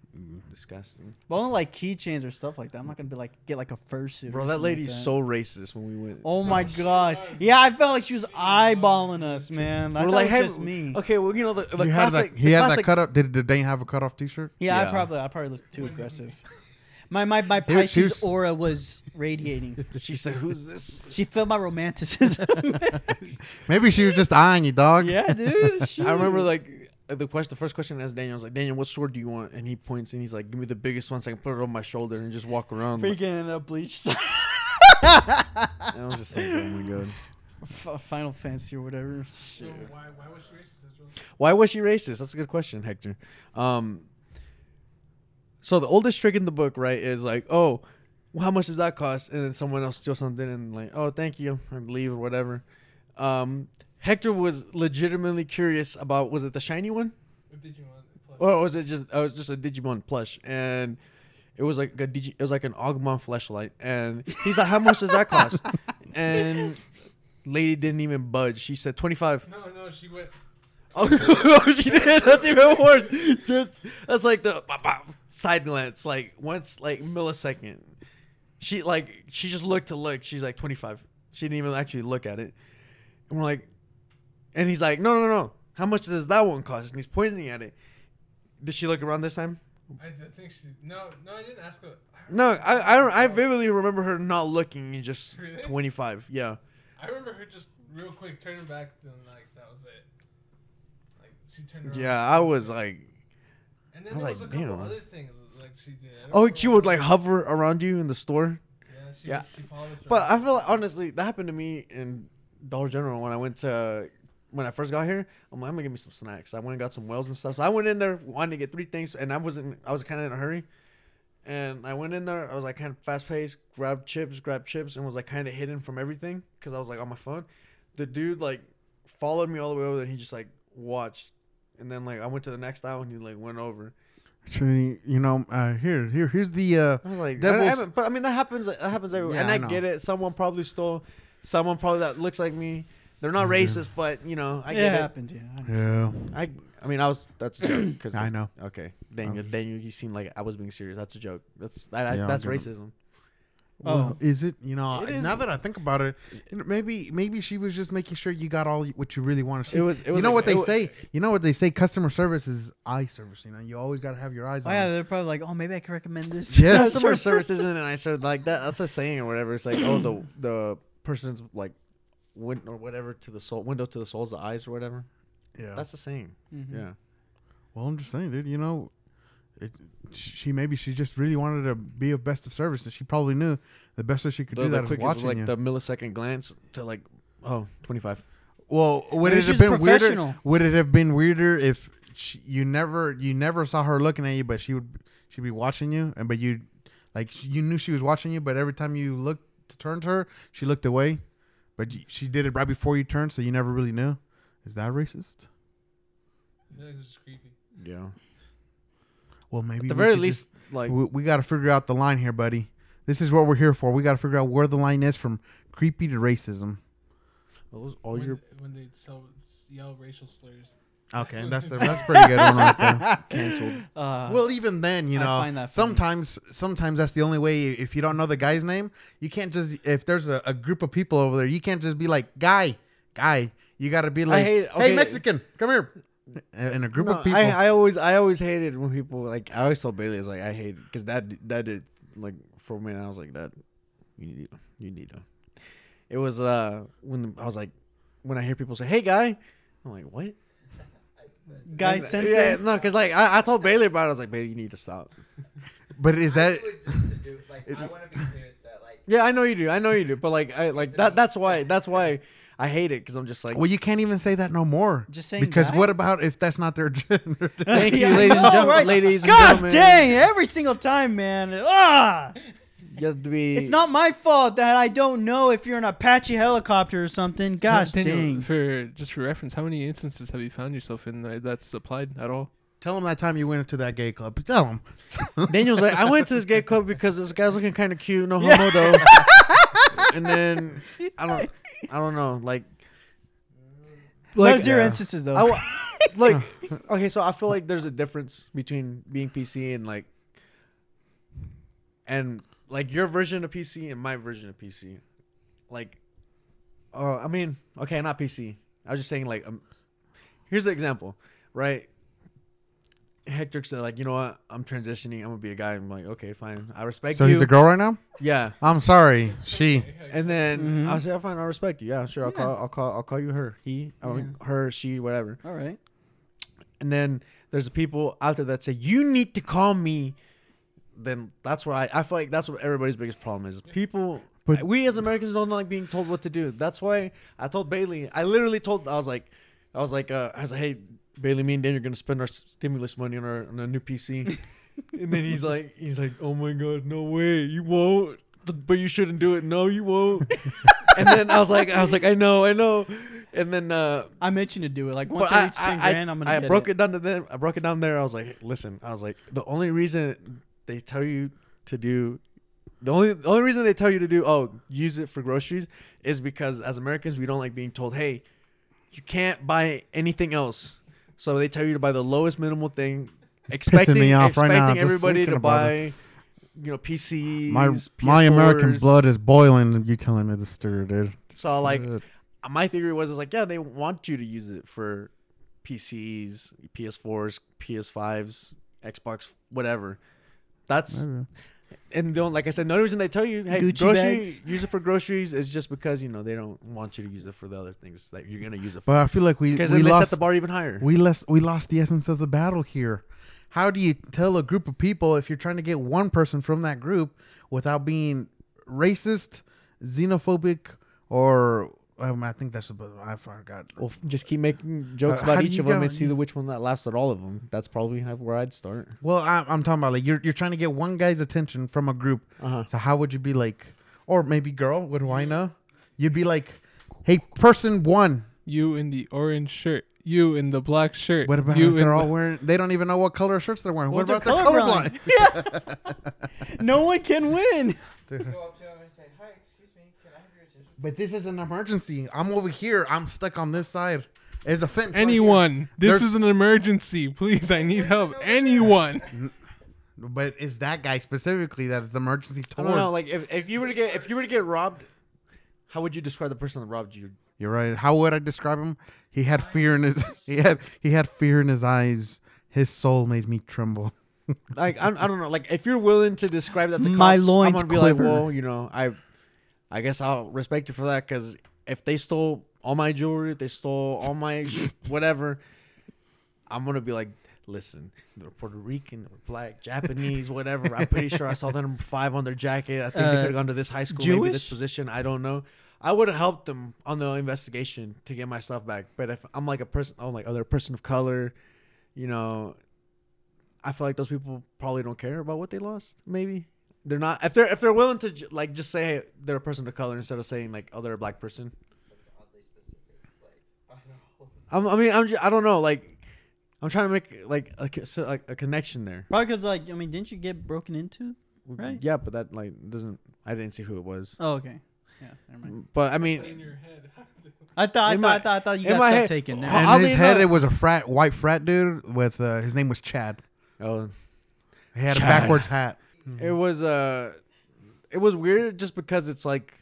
Disgusting. But only like keychains or stuff like that. I'm not gonna be like get like a fursuit. Bro, that something like lady's that. so racist when we went. Oh my gosh. Yeah, I felt like she was eyeballing us, man. I We're thought like, hey, just me. Okay, well, you know the, the he had classic. that. He the had that cut up. Did, did Dane have a cut off T-shirt? Yeah, I probably I probably looked too aggressive. My my my He Pisces was- aura was radiating. She said, "Who's this?" She felt my romanticism. Maybe she was just eyeing you, dog. yeah, dude. I remember like the question. The first question I asked Daniel I was like, "Daniel, what sword do you want?" And he points and he's like, "Give me the biggest one so I can put it on my shoulder and just walk around." freaking uh, bleach And I was just like, "Oh my god." F- Final Fantasy or whatever. So Shit. why why was she racist? That's Why was she racist? That's a good question, Hector. Um, so the oldest trick in the book, right, is like, oh, well, how much does that cost? And then someone else steals something and like, oh, thank you, and leave or whatever. Um, Hector was legitimately curious about was it the shiny one What did you want? Plus- or was it just oh, it was just a Digimon plush and it was like a Digi, it was like an Agumon flashlight and he's like, how much does that cost? and lady didn't even budge. She said twenty five. No, no, she went. Oh, oh, she did. That's even worse. Just that's like the bop, bop, side glance, like once, like millisecond. She like she just looked to look. She's like twenty five. She didn't even actually look at it. And we're like, and he's like, no, no, no. How much does that one cost? And he's pointing at it. Did she look around this time? I th- think she. No, no, I didn't ask her. No, I I don't. I vividly remember her not looking and just Really? twenty five. Yeah. I remember her just real quick turning back, then like that was it. She turned around. Yeah, I was like, And then I was there was like, a couple damn. other things like she did. I don't oh, she would like hover around you in the store. Yeah, she, Yeah. she followed us. But I around. feel like honestly that happened to me in Dollar General when I went to when I first got here. I'm like, I'm gonna get me some snacks. I went and got some wells and stuff. So I went in there wanting to get three things, and I wasn't. I was kind of in a hurry, and I went in there. I was like kind of fast paced, grabbed chips, grabbed chips, and was like kind of hidden from everything because I was like on my phone. The dude like followed me all the way over there. and He just like watched, and then like I went to the next aisle and he like went over. Actually, you know, uh, here, here, here's the. Uh, I was like, I, Devil's- I haven't- but I mean that happens. That happens everywhere, Yeah, and I I, get it. Someone probably stole. Someone probably that looks like me. They're not racist, but you know, I it get it. happened, yeah. I know. yeah, I, I mean, I was. That's a joke. Cause I know. Okay, Daniel, Um, Daniel, you seem like I was being serious. That's a joke. That's that, Yeah, I'm that's gonna- racism. Well, Oh. is it? You know, It is. now that I think about it, maybe maybe she was just making sure you got all what you really want to see. It was. It was you know like- what they it wa- say? You know what they say? Customer service is eye service. You know, you always got to have your eyes Oh on. yeah, it. they're probably like, oh, maybe I can recommend this. Yes. Customer service isn't an answer like that. That's a saying or whatever. It's like, oh, the the person's like, win or whatever to the soul window to the soul's the eyes or whatever. yeah. That's a saying. Mhm. Yeah. well, I'm just saying, dude. You know, it, she maybe she just really wanted to be of best of service, and she probably knew the best way she could The, do the that is quickest, watching like you. the millisecond glance to like, oh, 25. Well, would Maybe it have been weirder? Would it have been weirder if she, you never you never saw her looking at you, but she would she'd be watching you, and but you like you knew she was watching you, but every time you looked to turn to her, she looked away, but she did it right before you turned, so you never really knew. Is that racist? I feel like it's creepy. Yeah. Well, maybe At the we very could least, like, we, we got to figure out the line here, buddy. This is what we're here for. We got to figure out where the line is from creepy to racism. those all when, your when they sell, yell racial slurs. Okay, that's the, that's pretty good one right there. Canceled. Uh, Well, even then, you know, find that funny. sometimes sometimes that's the only way. If you don't know the guy's name, you can't just. If there's a, a group of people over there, you can't just be like, "Guy, guy." You got to be like, hate- "Hey. Mexican, come here." In a group No, of people, I, I always I always hated when people like I always told Bailey it's like I hate because that that did like for me and I was like that you need to you need to. It was uh when I was like when I hear people say hey guy I'm like what guy And- sensei. yeah no because like I, I told Bailey about it I was like Bailey you need to stop but is that do it just to do, like, I want to be clear that, like, yeah I know you do I know you do but like I like that that's why that's why I hate it because I'm just like well? You can't even say that no more. Just saying because guy? what about if that's not their gender? thank you ladies and gentlemen right? ladies and Gosh gentlemen dang! Every single time, man. Ah! you have to be It's not my fault that I don't know if you're an Apache helicopter or something. Gosh Daniel, dang. For just for reference, how many instances have you found yourself in that that's applied at all? Tell them that time you went into that gay club. Tell them. Daniel's like, I went to this gay club because this guy's looking kind of cute, no Yeah. homo though. and then I don't, I don't know, like, Like, like zero yeah. instances though. I like, okay, so I feel like there's a difference between being PC and like, and like your version of PC and my version of PC, like, uh, I mean, okay, not PC. I was just saying like, um, here's an example, right? Hector said like, you know what? I'm transitioning. I'm gonna be a guy. I'm like, okay, fine. I respect you. So you. he's a girl right now. Yeah. I'm sorry, she. And then Mhm. I said, fine, I respect you. Yeah, sure. I'll Yeah. call. I'll call. I'll call you her. He. I mean, her. She. Whatever. All right. And then there's people out there that say you need to call me. Then that's where I. I feel like that's what everybody's biggest problem is. People. But- we as Americans don't like being told what to do. That's why I told Bailey. I literally told. I was like, I was like, uh, I was like, hey, Bailey, me and Dan are gonna spend our stimulus money on our on a new PC. and then he's like, he's like, oh my god, no way, you won't. But you shouldn't do it. No, you won't. and then I was like, I was like, I know, I know. And then uh, I mentioned to do it. Like once I I, reach ten I, grand, I'm gonna I broke it. it. down to them. I broke it down there. I was like, listen, I was like, the only reason they tell you to do, the only the only reason they tell you to do, oh, use it for groceries, is because as Americans we don't like being told, hey, you can't buy anything else. So they tell you to buy the lowest minimal thing, expecting me off right now, everybody to buy, you know, PCs. My my American blood is boiling. You telling me this story, dude? So like my theory was is like yeah they want you to use it for PCs, PS4s, PS5s, Xbox, whatever. That's Maybe. And don't like I said, only reason they tell you hey Gucci grocery bags. use it for groceries is just because you know they don't want you to use it for the other things that you're gonna use it for. But I feel like we Because we lost set the bar even higher. we lost we lost the essence of the battle here. How do you tell a group of people if you're trying to get one person from that group without being racist, xenophobic, or um, I think that's about I forgot. well, f- just keep making jokes Uh, about do each you of them go- and see the which one that laughs at all of them. That's probably how- where I'd start. Well, I, I'm talking about like you're you're trying to get one guy's attention from a group. Uh huh. So how would you be like, or maybe girl? What do I know? You'd be like, hey, person one. You in the orange shirt. You in the black shirt. What about you if they're all wearing? They don't even know what color shirts they're wearing. Well, what they're about the colorblind. colorblind? no one can win. go up to him and say, "Hi, excuse me, can I have your attention?" But this is an emergency. I'm over here. I'm stuck on this side. There's a fence. right. Anyone. This There's- is an emergency. Please, I need help. Anyone. But is that guy specifically that is the emergency I towards? don't know. Like if, if you were to get if you were to get robbed, how would you describe the person that robbed you? You're right. How would I describe him? He had fear in his. He had he had fear in his eyes. His soul made me tremble. like I, I don't know like if you're willing to describe that to cops, My I'm loins gonna be like quiver. well you know I I guess I'll respect you for that because if they stole all my jewelry if they stole all my sh- whatever I'm gonna be like listen they're Puerto Rican they're black Japanese whatever. I'm pretty sure I saw the number five on their jacket. I think they Uh, could have gone to this high school maybe this position. I don't know. I would have helped them on the investigation to get my stuff back but if I'm like a person I'm like other person of color you know I feel like those people probably don't care about what they lost. Maybe they're not if they're if they're willing to j- like just say hey, they're a person of color instead of saying like oh they're a black person. That's oddly specific. Like, I don't know. I'm, I mean I'm just, I don't know like I'm trying to make like a, co- so, like a connection there. Probably because like I mean, didn't you get broken into? Right. Yeah, but that like doesn't I didn't see who it was. Oh, okay. Yeah, never mind. But I mean, In your head. I thought, I In thought, my- I thought, I thought you in got my stuff head- taken. Now. How- In oddly his head, enough- it was a frat, white frat dude with uh, his name was Chad. oh, He had Chad. a backwards hat. It was uh, it was weird just because it's like,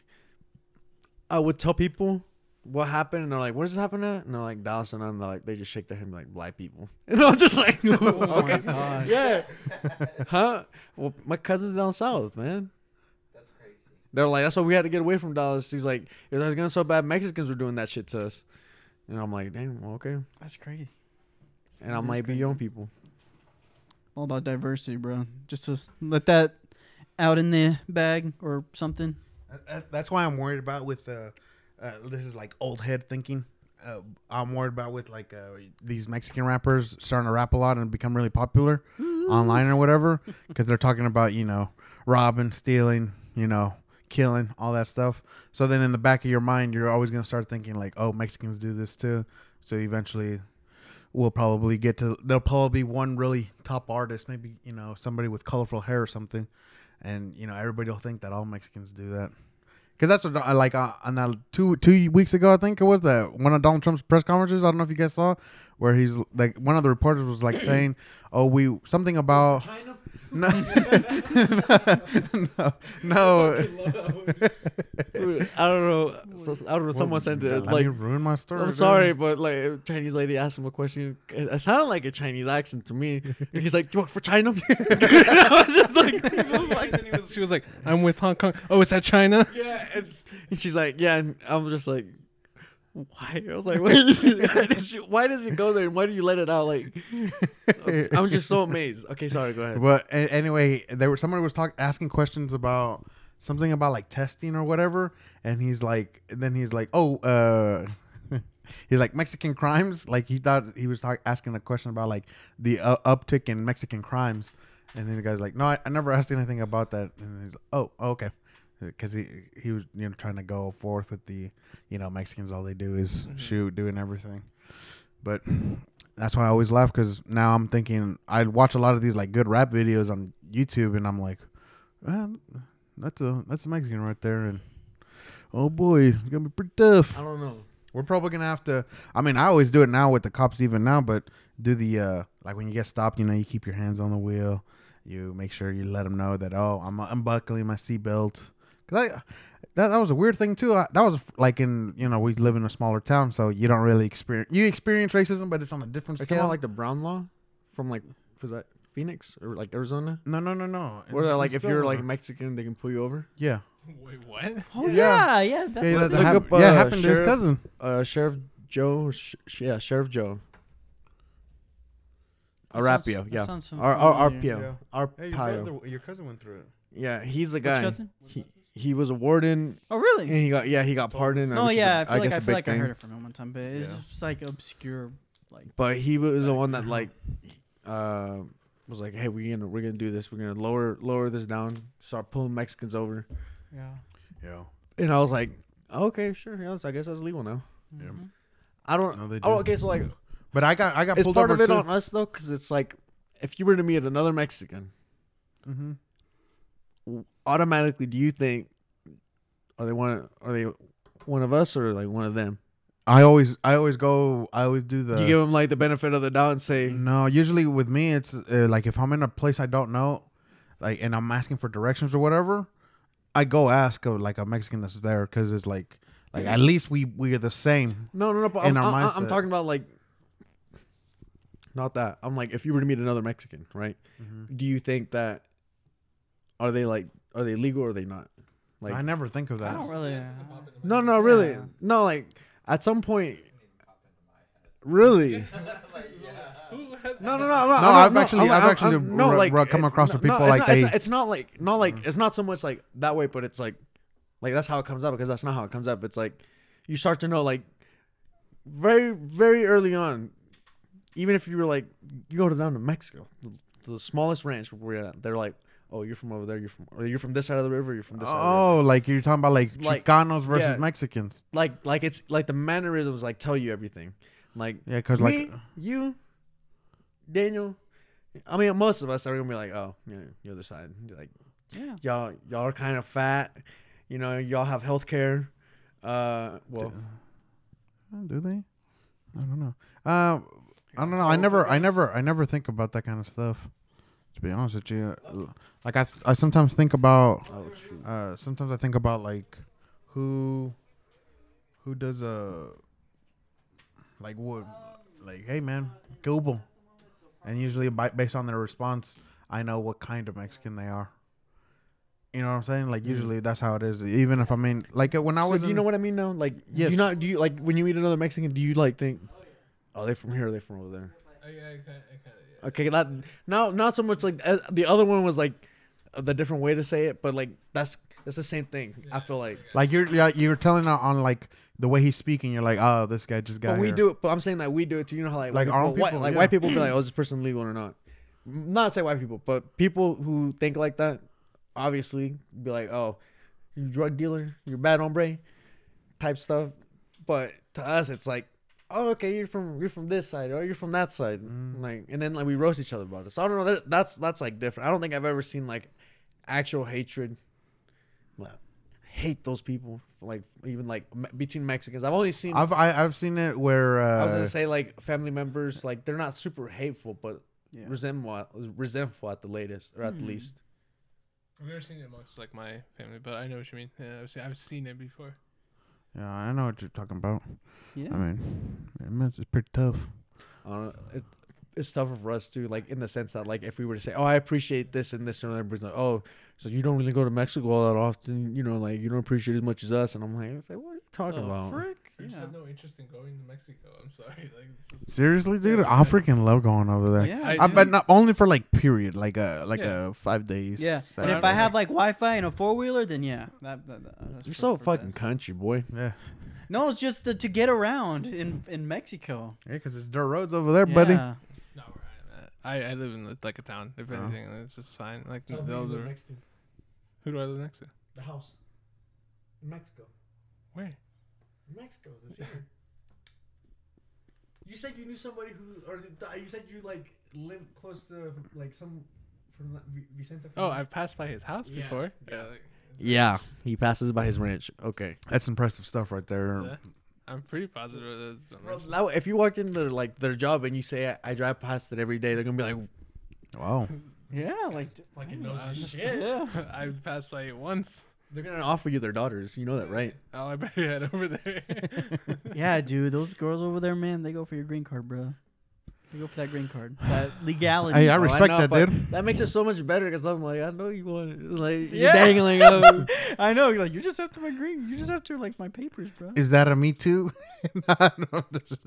I would tell people what happened, and they're like, "Where does this happen at?" And they're like, Dallas, and I'm like, they just shake their head and be like, "Black people," and I'm just like, Oh my "Okay, God. yeah, huh?" Well, my cousin's down south, man. That's crazy. They're like, that's why we had to get away from Dallas. He's like, it was going so bad, Mexicans were doing that shit to us. And I'm like, damn, okay. That's crazy. And I'm That is like, be young people. All about diversity, bro. Just to let that out in the bag or something. That- that- That's why I'm worried about with uh, uh this is like old head thinking. Uh, I'm worried about with like uh, these Mexican rappers starting to rap a lot and become really popular online or whatever because they're talking about you know robbing, stealing, you know, killing, all that stuff. So then in the back of your mind, you're always gonna start thinking like, oh, Mexicans do this too. So eventually, we'll probably get to there'll probably be one really top artist, maybe you know somebody with colorful hair or something, and you know everybody will think that all Mexicans do that. Because that's what I like uh, on that two two weeks ago, I think it was that one of Donald Trump's press conferences. I don't know if you guys saw where he's like one of the reporters was like saying, "Oh, we something about China? no, no, no." I don't know. So, I don't know. Someone sent it. Like, me ruin my story. I'm sorry, but like, a Chinese lady asked him a question. It sounded like a Chinese accent to me. And he's like, you work for China?" and I was just like, And then he was- she was like, "I'm with Hong Kong." Oh, is that China? "Yeah." And, and she's like, "Yeah." And I'm just like, "Why?" I was like, "Why does, you, why does it go there? And why do you let it out?" Like, I'm just so amazed. Okay, sorry. Go ahead. But anyway, there was somebody was talking asking questions about something about like testing or whatever, and he's like, and then he's like, oh, uh, he's like Mexican crimes. Like he thought he was talk- asking a question about like the uh, uptick in Mexican crimes, and then the guy's like, no, I, I never asked anything about that, and he's like, oh, okay. Because he he was you know trying to go forth with the you know Mexicans all they do is shoot doing everything, but that's why I always laugh because now I'm thinking I watch a lot of these like good rap videos on YouTube and I'm like, well, that's a that's a Mexican right there and oh boy, it's gonna be pretty tough. I don't know. We're probably gonna have to. I mean, I always do it now with the cops even now, but do the uh like when you get stopped, you know, you keep your hands on the wheel. You make sure you let them know that oh, I'm unbuckling my seatbelt. Cause I that that was a weird thing too. I, that was like in you know we live in a smaller town, so you don't really experience you experience racism, but it's on a different It's scale. kind of like the Brown Law from like was that Phoenix or like Arizona? no, no, no, no. Where they're like, if you're like Mexican, they can pull you over. yeah, Wait, what? Oh Yeah. yeah, yeah. That's yeah, that, that Look hap- up, yeah, uh, it happened to his cousin. Uh, Sheriff Joe, sh- sh- yeah, Sheriff Joe. That sounds- Arapio, that yeah. sounds Ar- Ar- familiar. Arpio, Arpaio. your cousin went through it. Yeah, he's the Which cousin? He he was a warden, Oh and really? he got yeah he got pardoned. No, which is yeah. a- I feel like guess I a feel big like I heard it from him one time, but it's Yeah. just like obscure, like But he was the one that like, uh, was like, hey, we're gonna we're gonna do this. We're gonna lower lower this down. Start pulling Mexicans over. yeah. Yeah. And I was like, okay, sure. Yeah, so I guess that's legal now. Yeah. Mhm. I don't. No, they oh, okay. So like, But I got I got is pulled part over of it too. on us though? Because it's like, if you were to meet another Mexican, mm-hmm. Automatically, do you think are they one? Are they one of us or like one of them? I always I always go I always do the you give them like the benefit of the doubt and say, No, usually with me it's uh, like if I'm in a place I don't know, like and I'm asking for directions or whatever, I go ask uh, like a Mexican that's there because it's like like at least we we are the same. no, no, no. But In I'm, our I- I'm talking about like, not that. I'm like, if you were to meet another Mexican, right? Do you think that are they like are they legal or are they not? Like, I never think of that. I don't really. uh, no, no, really, Yeah. no. Like at some point, really. No, no, no, no. No, I'm I've not- actually- I'm- I've I'm- actually I'm- no, ru- like ru- come across no, with people no, it's like not, they- not- It's not like not like it's not so much like that way, but it's like like that's how it comes up because that's not how it comes up. It's like you start to know like very very early on, even if you were like you go down to Mexico, the, the smallest ranch where we're at, they're like, oh, you're from over there, you're from or you're from this side of the river, you're from this side. Of the river. Oh, like you're talking about like, Like, Chicanos versus yeah. Mexicans. Like like it's like the mannerisms like tell you everything. Like Yeah, because like you, Daniel. I mean, most of us are gonna be like, "Oh, yeah, the other side." Like, Yeah. y'all, y'all are kind of fat. You know, y'all have health care. Uh, well, Oh, Do they? I don't know. Uh, I don't know. I never, I never, I never think about that kind of stuff. To be honest with you, like I, I sometimes think about, oh, shoot. uh, sometimes I think about like who, who does a, like what, like hey man, Google, and usually by, based on their response, I know what kind of Mexican they are. You know what I'm saying? Like Mm. usually that's how it is. Even if I mean, like when I So was, do you in- know what I mean now? Like, yes. do you not do you like when you meet another Mexican? Do you like think, oh, they from here, or they from over there? I, I kinda, I kinda, yeah. Okay, that not not so much like uh, the other one was like the different way to say it, but like that's that's the same thing. I feel like. Like you're you're telling on, on like the way he's speaking. You're like, oh, this guy just got. But we here. do it. But I'm saying that we do it too. You know how like Like white our own people, white, like yeah. white people be like, oh, is this person legal or not? Not say white people, but people who think like that, obviously be like, oh, you drug dealer, you're bad hombre, type stuff. But to us, it's like, oh, okay, you're from you're from this side, or you're from that side, Mm. like, and then like we roast each other about it. So I don't know. That, that's that's like different. I don't think I've ever seen like actual hatred. Well, hate those people like even like me- between Mexicans. I've only seen. I've I, I've seen it where uh, I was gonna say like family members, like they're not super hateful, but Yeah. resentful, resentful at the latest or at the Hmm. least. I've never seen it amongst like my family, but I know what you mean. Yeah, I've seen, I've seen it before. Yeah, I know what you're talking about. Yeah. I mean, it's it's pretty tough. Uh, it, it's tougher for us too, like in the sense that like if we were to say, "Oh, I appreciate this and this," and everybody's like, "Oh, so you don't really go to Mexico all that often, you know, like you don't appreciate as much as us," and I'm like, "It's like, what are you talking The about?" frick? I just Yeah. have no interest in going to Mexico. I'm sorry. Like this is. Seriously, dude, Yeah, I yeah. freaking love going over there. Yeah. I I do. bet not only for like period, like a like Yeah. a five days. Yeah. That- And if I have like Wi-Fi and a four wheeler, then yeah, that, that, that- that's You're for- so for fucking best. country boy. yeah, No, it's just to, to get around in in Mexico. yeah, because there's dirt roads over there, buddy. Yeah. Not where I'm at. I, I live in like a town. If Oh. anything, it's just fine. Like the other, to who do I live next to? the house in Mexico. Where? Mexico this year. You said you knew somebody who, or you said you like lived close to like some from Vicente. Oh, I've passed by his house Yeah. before. Yeah. like, yeah, he passes by his ranch. Okay, That's impressive stuff right there. yeah. I'm pretty positive it is. Bro, if you walked into like their job and you say I, I drive past it every day, they're gonna be like, Wow. Yeah, like fucking knows his shit. yeah. I've passed by it once. They're gonna offer you their daughters. You know that, right? Oh, I bet you head over there. Yeah, dude, those girls over there, man, they go for your green card, bro. They go for that green card. That legality. Hey, I Oh, respect know, that, but dude. That makes it so much better because I'm like, I know you want it. It's like, you're dangling up. I know. Like you just have to my green. You just have to like my papers, bro. Is that a me too? Nah, no, I'm just-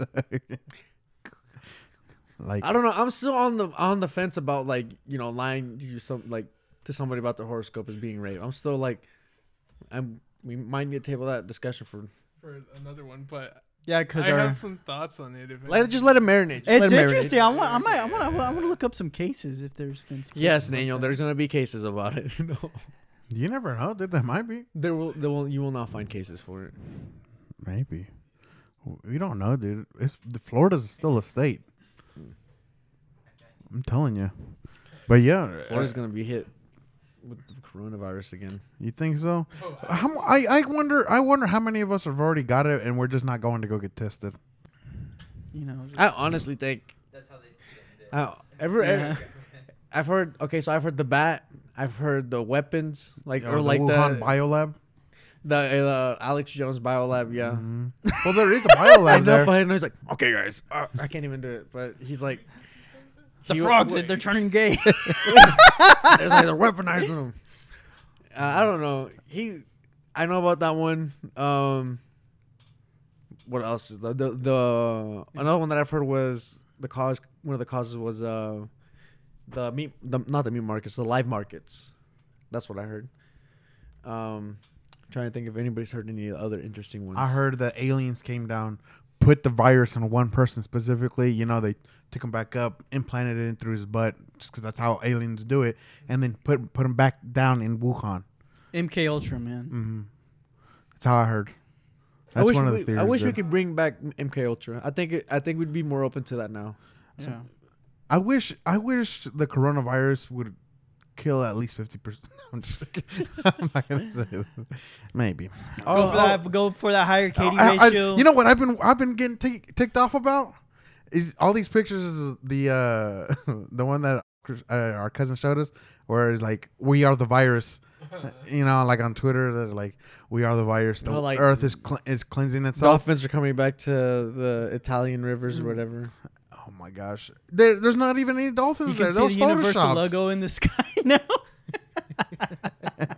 like I don't know. I'm still on the on the fence about like you know lying to you some like to somebody about their horoscope as being rape. I'm still like, I'm. We might need to table that discussion for. for another one, but Yeah, I because our have some thoughts on it. If Let just let it marinate. Just it's it marinate. interesting. I want. I might. I want. I want to look up some cases if there's been. Cases Yes, Daniel. that. There's gonna be cases about it. no, you never know, dude. That might be. there will. There will. You will not find cases for it. Maybe. We don't know, dude. It's the Florida's still a state. I'm telling you. But yeah, Florida's uh, gonna be hit with the coronavirus again. you think so? Oh, I- How, I I wonder I wonder how many of us have already got it and we're just not going to go get tested. You know. Just, I honestly think. That's how they extend it. I, every, Yeah. I've heard. Okay, so I've heard the bat. I've heard the weapons, like Or or like Wuhan the Biolab. the uh, Alex Jones Biolab. Yeah. Mhm. Well, there is a Biolab know, there. but I know he's like, okay, guys, uh, I can't even do it. But he's like, the he- frogs. wait, They're turning gay. There's like they're weaponizing them. Uh, I don't know. He, I know about that one. Um, what else is the, the the another one that I've heard was the cause. One of the causes was uh, the meat, the, not the meat markets, the live markets. That's what I heard. Um, trying to think if anybody's heard any other interesting ones. I heard that aliens came down, put the virus in one person specifically. You know, they took him back up, implanted it in through his butt, just because that's how aliens do it, and then put put him back down in Wuhan. MK Ultra, man. Mm-hmm. That's how I heard. I That's wish, one of we, the theories. I wish we could bring back MK Ultra. I think it, I think we'd be more open to that now. Yeah. I wish I wish the coronavirus would kill at least fifty percent. I'm just kidding. I'm not gonna say that. Maybe. go for that. Go for that higher KD I- I- ratio. you know what I've been I've been getting tick ticked off about is all these pictures is the uh the one that uh, our cousin showed us where it's like we are the virus. You know, like on Twitter, that like we are the virus. The Oh, like- Earth is cl- is cleansing itself. Dolphins are coming back to the Italian rivers or whatever. Oh my gosh, there, there's not even any you dolphins there. can see Those the Universal photoshops. logo in the sky now.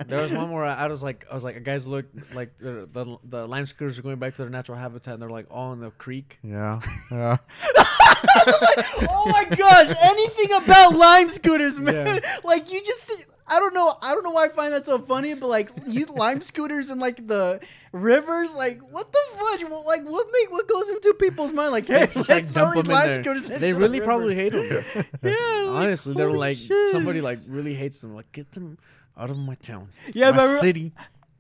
There was one where I, I was like, I was like, a guys, look, like the, the the lime scooters are going back to their natural habitat, and they're like all in the creek. Yeah, yeah. oh my gosh, anything about lime scooters, man. Yeah. Like you just see- I don't know. I don't know why I find that so funny, but like you lime scooters and like the rivers, like what the fudge? Well, Like what make what goes into people's mind? Like hey, Just like throw these lime there. scooters They the really river. probably hate them. Yeah, like, Honestly, they were holy like shit. somebody like really hates them. Like get them out of my town. Yeah, my re- city.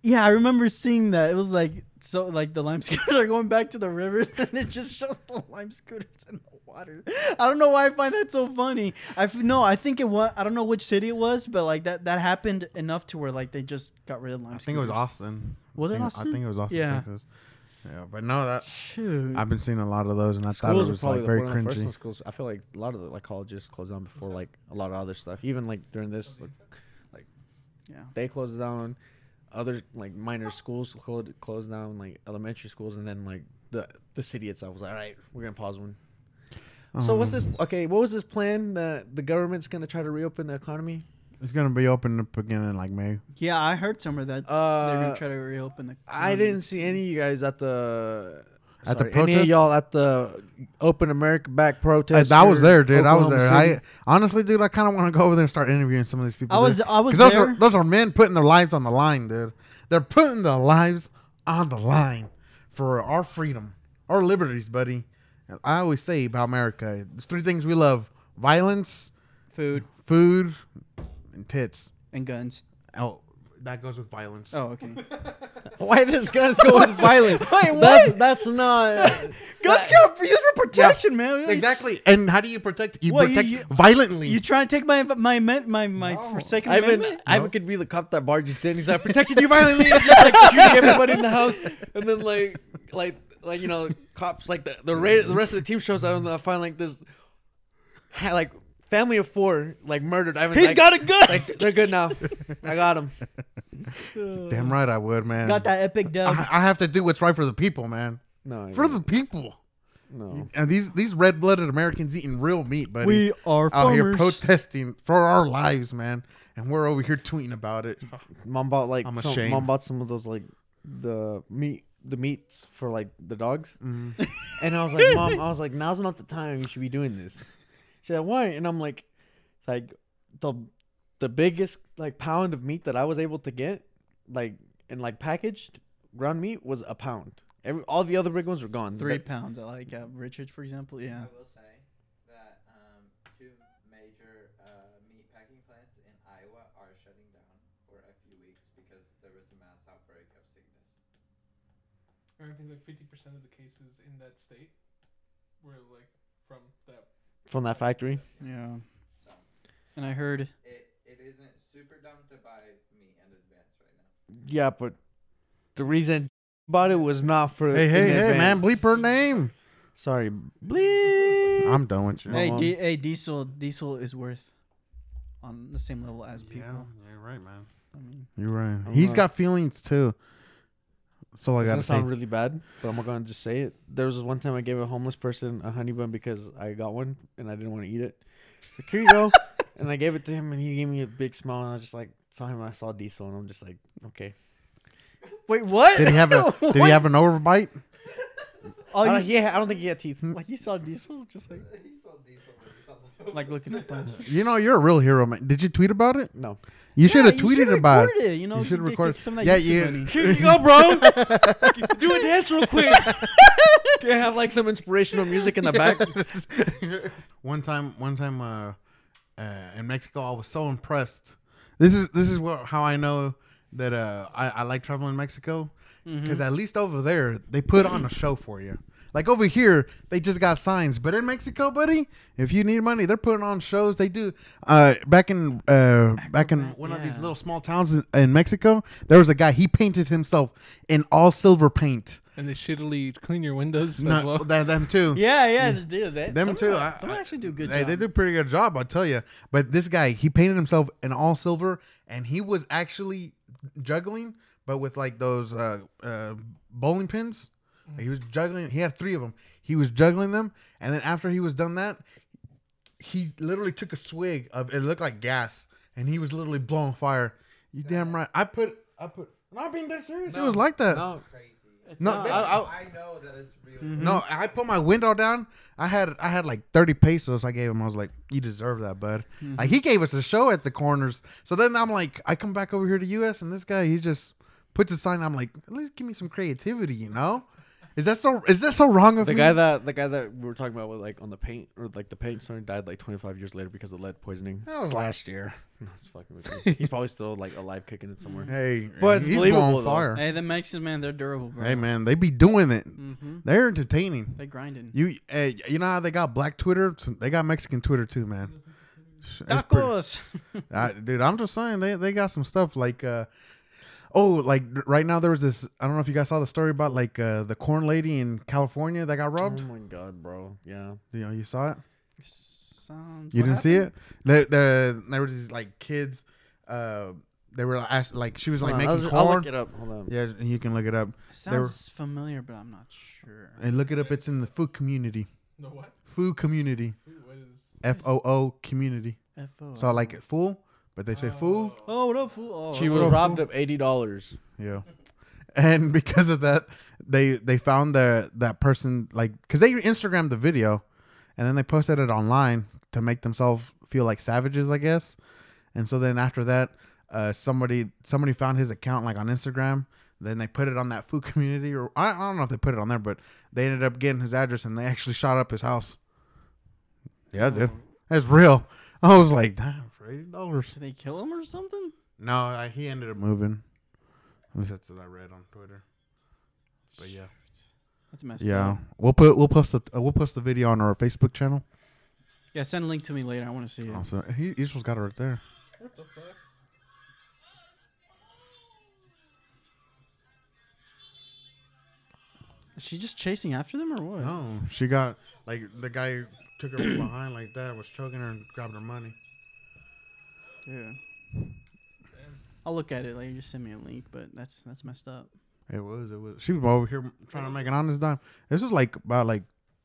yeah, I remember seeing that. It was like so like the lime scooters are going back to the river, and it just shows the lime scooters in the water. I don't know why I find that so funny. I f- no, I think it was. I don't know which city it was, but like that that happened enough to where like they just got rid of lime. I think it was. Austin. Was I it think- Austin? I think it was Austin, Yeah. Texas. Yeah, but no, that Shoot. I've been seeing a lot of those, and I thought it was like very one of the cringy. ones, schools. I feel like a lot of the like colleges closed down before like a lot of other stuff. Even like during this, like, yeah. they closed down. Other like minor schools closed closed down, like elementary schools, and then like the the city itself was like, all right, we're gonna pause one. So what's Um, this? Okay, what was this plan that the government's gonna try to reopen the economy? It's gonna be open up again in like May. Yeah, I heard somewhere that they're Uh, gonna try to reopen the. I didn't see any of you guys at the At the sorry, any of protest? y'all at the Open America Back Hey, protest. I was or there, dude. I was Oklahoma there. City? I honestly, dude, I kind of want to go over there and start interviewing some of these people. I was dude. I was 'Cause those there. are those are men putting their lives on the line, dude. They're putting their lives on the line for our freedom, our liberties, buddy. And I always say about America, there's three things we love: violence, Food food, and tits. and guns. Oh, that goes with violence. Oh, okay. Why does guns go with violence? Wait, That's what? that's not. Guns got used for protection, man. Exactly. And how do you protect? You What, you- protect you- violently. You trying to take my my men- my my for second Ivan, amendment? Ivan could be the cop that barges in. He's like protecting you violently, and just like shooting everybody in the house, and then like like like you know cops like the the, ra- the rest of the team shows up, and I find like this ha- like family of four like murdered. Ivan's He's like, got a gun. like they're good now. I got him. Damn right, I would, man. Got that epic dub. I, I have to do what's right for the people, man. No, For the people. no. And these these red blooded Americans eating real meat, buddy. we are out here protesting for our lives, man. And we're over here tweeting about it. Mom bought like I'm some, ashamed. mom bought some of those like the meat the meats for like the dogs. Mm. And I was like, Mom, I was like, now's not the time you should be doing this. She's like, why? And I'm like, it's like the the biggest like pound of meat that I was able to get, like and like packaged ground meat was a pound. Every all the other big ones were gone. Three But- pounds. I like uh, Richards, for example. Yeah. I will say that um, two major uh, meat packing plants in Iowa are shutting down for a few weeks because there was a mass outbreak of sickness. I think like fifty percent of the cases in that state were like from that. from that factory. Yeah. So And I heard it, it isn't super dumb to buy meat in advance right now. Yeah, but the reason bought it was not for. Hey, hey, in hey, man, bleep her name. Sorry, bleep. I'm done with you. hey. D- hey, Diesel Diesel is worth on the same level as people. Yeah, you're right, man. I mean, You're right. I'm He's not- got feelings too. So I It's gotta gonna say, sound really bad, but I'm gonna just say it. There was this one time I gave a homeless person a honey bun because I got one and I didn't want to eat it. So here you go, and I gave it to him, and he gave me a big smile, and I just like saw him. and I saw Diesel, and I'm just like, okay. wait, what? did he have a did he have an overbite? Oh, I you don't, s- yeah, I don't think he had teeth. like he saw Diesel, just like He sold diesel, but he sold the like looking at buns. You know, you're a real hero, man. Did you tweet about it? No, You should have Yeah, tweeted should've about recorded it. it. You know, You should've get- recorded- get some of Yeah, YouTube you- money. here you go, bro. Do a dance real quick. Can I have like some inspirational music in the back? one time, one time, uh, uh, in Mexico, I was so impressed. This is this is what how I know that uh I, I like traveling in Mexico Mm-hmm. because at least over there they put on a show for you. Like over here, they just got signs, but in Mexico, buddy, if you need money, they're putting on shows. They do. Uh, back in uh, back in Acrobat, one of these little small towns in, in Mexico, there was a guy. He painted himself in all silver paint. And they shittily clean your windows Not as well. that, them too. Yeah, yeah, dude. They, Them some, too. I- Some I- actually do a good. Hey, job. they do a pretty good job, I'll tell you. But this guy, he painted himself in all silver, and he was actually juggling, but with like those uh, uh, bowling pins. He was juggling. He had three of them. He was juggling them, and then after he was done that, he literally took a swig of it. Looked like gas, and he was literally blowing fire. You damn right. I put. I put. I'm not being that serious. it was like that. No, Crazy. No, not- that's- I- I know that it's real. Mm-hmm. No, I put my window down. I had I had like thirty pesos. I gave him. I was like, "You deserve that, bud." Mm-hmm. Like he gave us a show at the corners. So then I'm like, I come back over here to US, and this guy he just puts a sign. I'm like, at least give me some creativity, you know? Is that so? Is that so wrong of the me? guy that the guy that we were talking about with like on the paint or like the paint store died like 25 years later because of lead poisoning. that was last year. No, just fucking with you. He's probably still like alive, kicking it somewhere. Hey, But it's he's believable, blowing though. fire. Hey, the Mexicans, man, they're durable, bro. Hey man, they be doing it. Mm-hmm. They're entertaining. They grinding. You, hey, you know how they got black Twitter? They got Mexican Twitter too, man. It's pretty- Tacos. I, dude, I'm just saying they, they got some stuff like uh oh like right now there was this I don't know if you guys saw the story about like uh the corn lady in California that got robbed. Oh my god, bro. Yeah. You know, you saw it? Sounds- You didn't see it? There, there there were these like kids uh they were asked, like she was like Hold on, I'll, making just- I'll look it up. Hold on. Yeah, you can look it up. They were- Sounds familiar, but I'm not sure. And look it up. It's in the food community. No what? Food community. What is? F O O community. F-O. So like it full, but they say fool. Oh, what up, fool? Oh, She was robbed of eighty dollars. Yeah. And because of that, they they found the that person like because they Instagrammed the video, and then they posted it online to make themselves feel like savages, I guess. And so then after that, uh, somebody somebody found his account like on Instagram. Then they put it on that food community, or I, I don't know if they put it on there, but they ended up getting his address, and they actually shot up his house. Yeah, dude, that's real. I was like, damn, for eighty dollars. Did they kill him or something? No, I, he ended up moving. At least that's what I read on Twitter. But yeah, That's messed yeah, up. we'll put we'll post the uh, we'll post the video on our Facebook channel. Yeah, send a link to me later. I want to see it. Also, he Israel's got it right there. What the fuck? Is she just chasing after them or what? No, she got like the guy took her from behind like that, was choking her and grabbed her money. Yeah. I'll look at it later. Just send me a link, but that's that's messed up. It was it was. She was over here trying to make an honest dime. This was like about like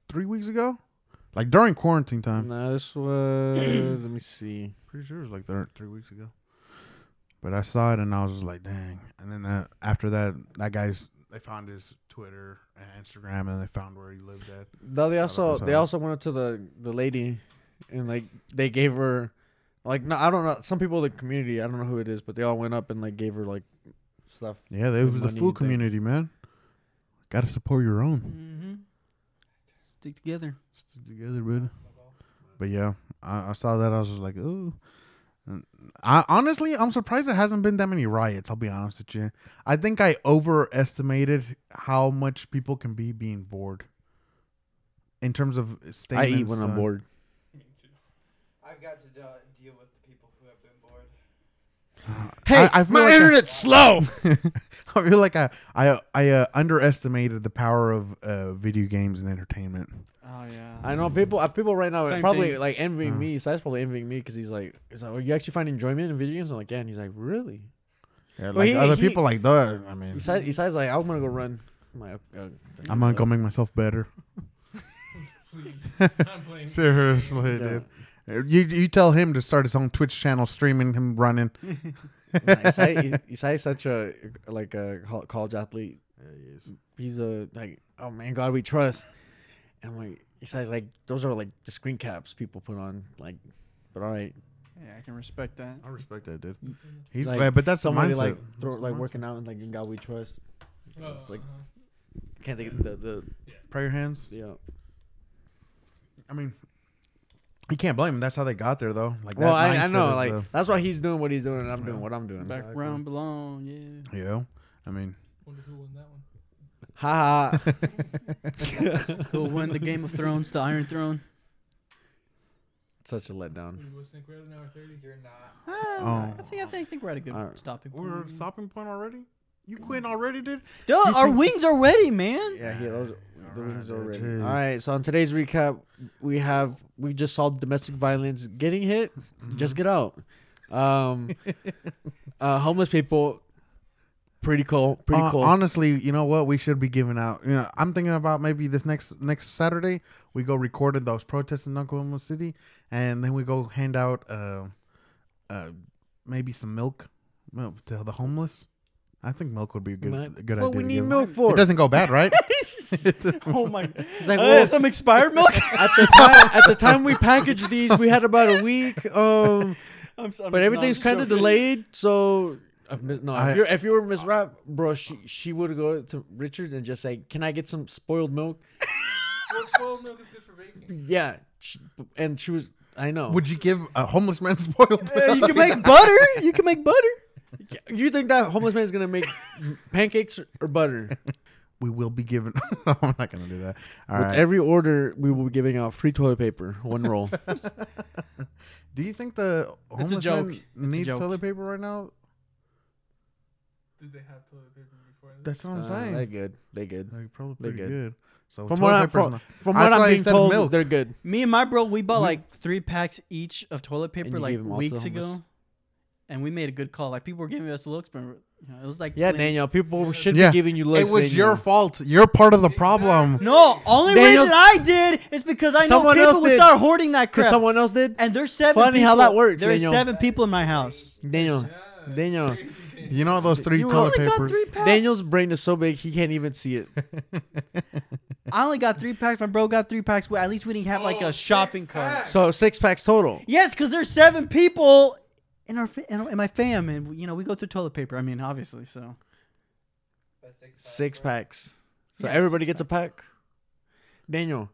three weeks ago, like during quarantine time. Nah, this was. let me see. Pretty sure it was like thir- three weeks ago. But I saw it and I was just like, dang. And then that, after that, that guy's they found his Twitter and Instagram and they found where he lived at. No, they also they also went up to the the lady, and like they gave her, like no, I don't know. Some people in the community, I don't know who it is, but they all went up and like gave her like stuff. Yeah, it was the money food thing. community, man. Got to support your own. Mm-hmm. Stick together. Stick together, bud. But yeah, I, I saw that. I was just like, ooh. And I honestly, I'm surprised there hasn't been that many riots. I'll be honest with you. I think I overestimated how much people can be being bored. In terms of staying, I statements, eat when I'm uh, bored. I've got to de- deal with the people who have been bored. Hey, I- I feel my like I- internet's slow. I feel like I I I uh, underestimated the power of uh, video games and entertainment. Oh yeah. I know people. Uh, people right now are Same probably thing. like envying Uh. me. Si's probably envying me because he's like, he's like, oh, you actually find enjoyment in video games? I'm like, yeah. And he's like, really? Yeah, like he- other he- people like that. I mean, Besides, besides like, I'm gonna go run. I'm like, uh, I'm gonna go make myself better. Please. I'm playing. Seriously, Yeah. dude. You you tell him to start his own Twitch channel, streaming him running. Nah, Isai, Isai's such a like a college athlete. He's a like, oh man, God we trust. And I'm like, Isai's like, those are like the screen caps people put on. Like, but all right, Yeah, I can respect that. I respect that, dude. He's Like, uh, but that's the somebody mindset. like throw, That's like the working out and like in God we trust. Oh, Like- uh-huh. Can't think of the the Prayer hands. yeah. I mean, you can't blame him. That's how they got there, though. Like, Well, I, I know, like the- that's why he's doing what he's doing, and I'm doing what I'm doing. Back Exactly. belong. Yeah. you know, I mean, Wonder who won that one. Ha ha. who won the Game of Thrones, the Iron Throne? Such a letdown. You're not. Ah, I think I think, I think we're at a good Alright. stopping We're point. stopping point already. You quit already, dude. Duh, our wings are ready, man. Yeah, he those the Alright, wings dude, already. jeez. All right, so on today's recap, we have we just saw domestic violence getting hit. Just get out. Um, uh, homeless people, pretty cool. Pretty Uh, cool. Honestly, you know what? We should be giving out. You know, I'm thinking about maybe this next next Saturday we go record in those protests in Oklahoma City, and then we go hand out uh, uh, maybe some milk, milk to the homeless. I think milk would be a good Man, a good what idea. we to need give. milk for? It doesn't go bad, right? oh my! It's like, Uh, well, some expired milk. at the time, at the time we packaged these, we had about a week. Um, I'm, s- I'm- but everything's I'm kind of delayed. So, if, Miss- no, I- if, you're, if you were Miss Rap, bro, she she would go to Richard and just say, "Can I get some spoiled milk?" Well, spoiled milk is good for baking. Yeah, she, and she was. I know. Would you give a homeless man spoiled? Uh, you milk? can make butter. You can make butter. You think that homeless man is gonna make pancakes or butter? we will be given. no, I'm not gonna do that. All With right. every order, we will be giving out free toilet paper, one roll. do you think the It's a homeless joke. men It's a need joke. toilet paper right now? Did they have toilet paper before? this? That's what I'm Uh, saying. they good. They good. They're probably They're pretty good. good. So From toilet what, I, paper's from, not- from That's what why I'm I being said told, milk. they're good. Me and my bro, we bought You- like three packs each of toilet paper you like gave 'em all to the weeks homeless? ago, and we made a good call. Like people were giving us looks, but you know, it was like Yeah, when- Daniel. People should Yeah, be giving you looks. it was Daniel. your fault. You're part of the problem. No, only Daniel- reason I did is because I know people would start hoarding that Because crap. someone else did. and there's seven. Funny how people- that works, There's Daniel. seven people in my house. Daniel. Daniel. it's crazy, Daniel. You know those three You toilet only got papers. three packs. Daniel's brain is so big he can't even see it. I only got three packs. My bro got three packs. Well, at least we didn't have like Oh, a shopping cart. So six packs total. Yes, because there's seven people in our fa- in, my fam, and you know we go through toilet paper. I mean, obviously, so six, Six packs, packs. So everybody gets a pack. Daniel,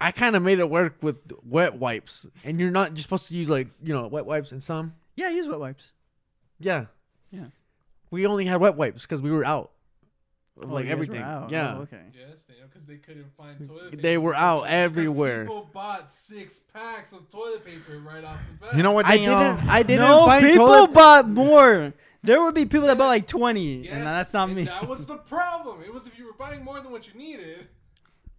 I kind of made it work with wet wipes, and you're not just supposed to use like you know wet wipes and some. yeah, use wet wipes. Yeah. Yeah. We only had wet wipes because we were out. Of Oh, like you guys were everything. out. Yeah. Oh, okay. Yes, Daniel, because they couldn't find toilet paper. They were out everywhere. People bought six packs of toilet paper right off the bat. You know what, I Daniel? didn't. Um, I didn't no, find people toilet. bought more. There would be people that bought like twenty, Yes, and that's not and me. That was the problem. It was if you were buying more than what you needed.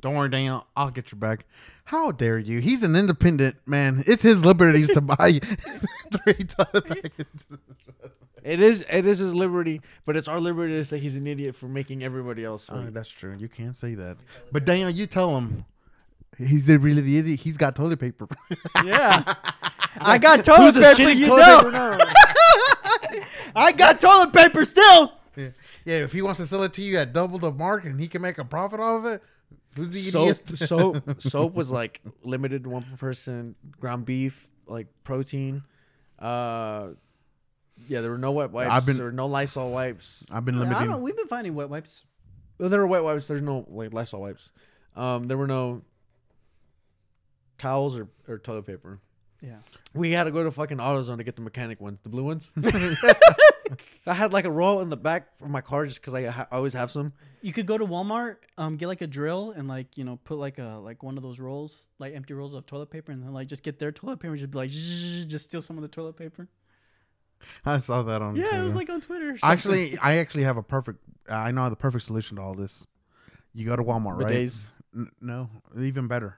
Don't worry, Daniel. I'll get your back. How dare you? He's an independent man. It's his liberties to buy three toilet packets. It is. It is his liberty, but it's our liberty to say he's an idiot for making everybody else. Uh, oh, wait. that's true. You can't say that. But Daniel, you tell him. He's the really the idiot. He's got toilet paper. yeah, I got toilet Who's paper. You toilet know, paper? I got toilet paper still. yeah. yeah, if he wants to sell it to you at double the mark and he can make a profit off of it, who's the soap, idiot? soap, soap was like limited to one per person. Ground beef, like protein. Uh, yeah, there were no wet wipes. I've been- there were no Lysol wipes. I've been I don't know. We've been finding wet wipes. Well, there were wet wipes. There's no like Lysol wipes. Um, there were no towels or, or toilet paper. Yeah. We had to go to fucking AutoZone to get the mechanic ones, the blue ones. I had like a roll in the back for my car just because I ha- always have some. You could go to Walmart, um, get like a drill and like you know put like a like one of those rolls, like empty rolls of toilet paper, and then like just get their toilet paper, and just be like, "Zzz," just steal some of the toilet paper. I saw that on. Yeah, it was like on Twitter. Actually, I actually have a perfect. I know the perfect solution to all this. You go to Walmart, right? N- no, even better.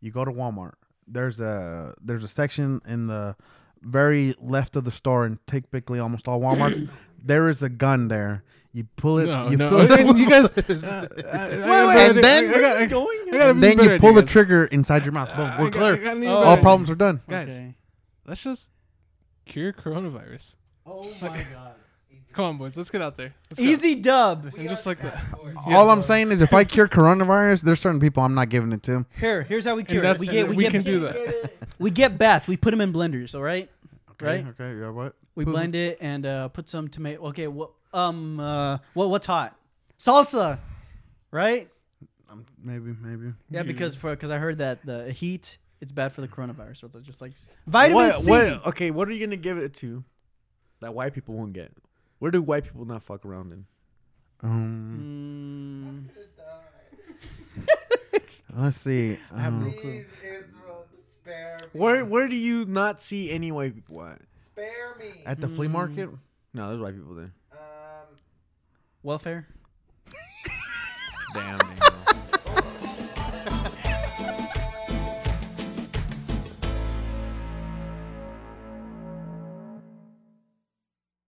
You go to Walmart. There's a there's a section in the very left of the store, and typically almost all WalMarts. there is a gun there. You pull it. No, you no. fill it. you guys. Uh, I- I got wait, and then- I got- I got- going. I got and then you pull the idea, trigger inside your mouth. Boom, guys. we're I got- clear. I got Oh. All problems are done. Guys, Okay. let's just cure coronavirus. Oh my god. Come on, boys. Let's get out there. Let's go. Easy dub. And just like that. All I'm saying is, if I cure coronavirus, there's certain people I'm not giving it to. Here, here's how we cure it. We get we, we get can do that. we get bath. We put them in blenders. All right. Right. Okay. Yeah. What? We Put- blend it and uh, put some tomato. Okay. What? Um. Uh. What? What's hot? Salsa. Right. Um, maybe. Maybe. Yeah, because for because I heard that the heat it's bad for the coronavirus. So it's just like vitamin what, C. what- okay, what are you gonna give it to that white people won't get? Where do white people not fuck around in? Um, Mm, let's see. I have no Um, clue. Israel, spare me. Where where do you not see any white people at? Spare me. at the flea Mm. market. No, there's white people there. Um, welfare. Damn. man.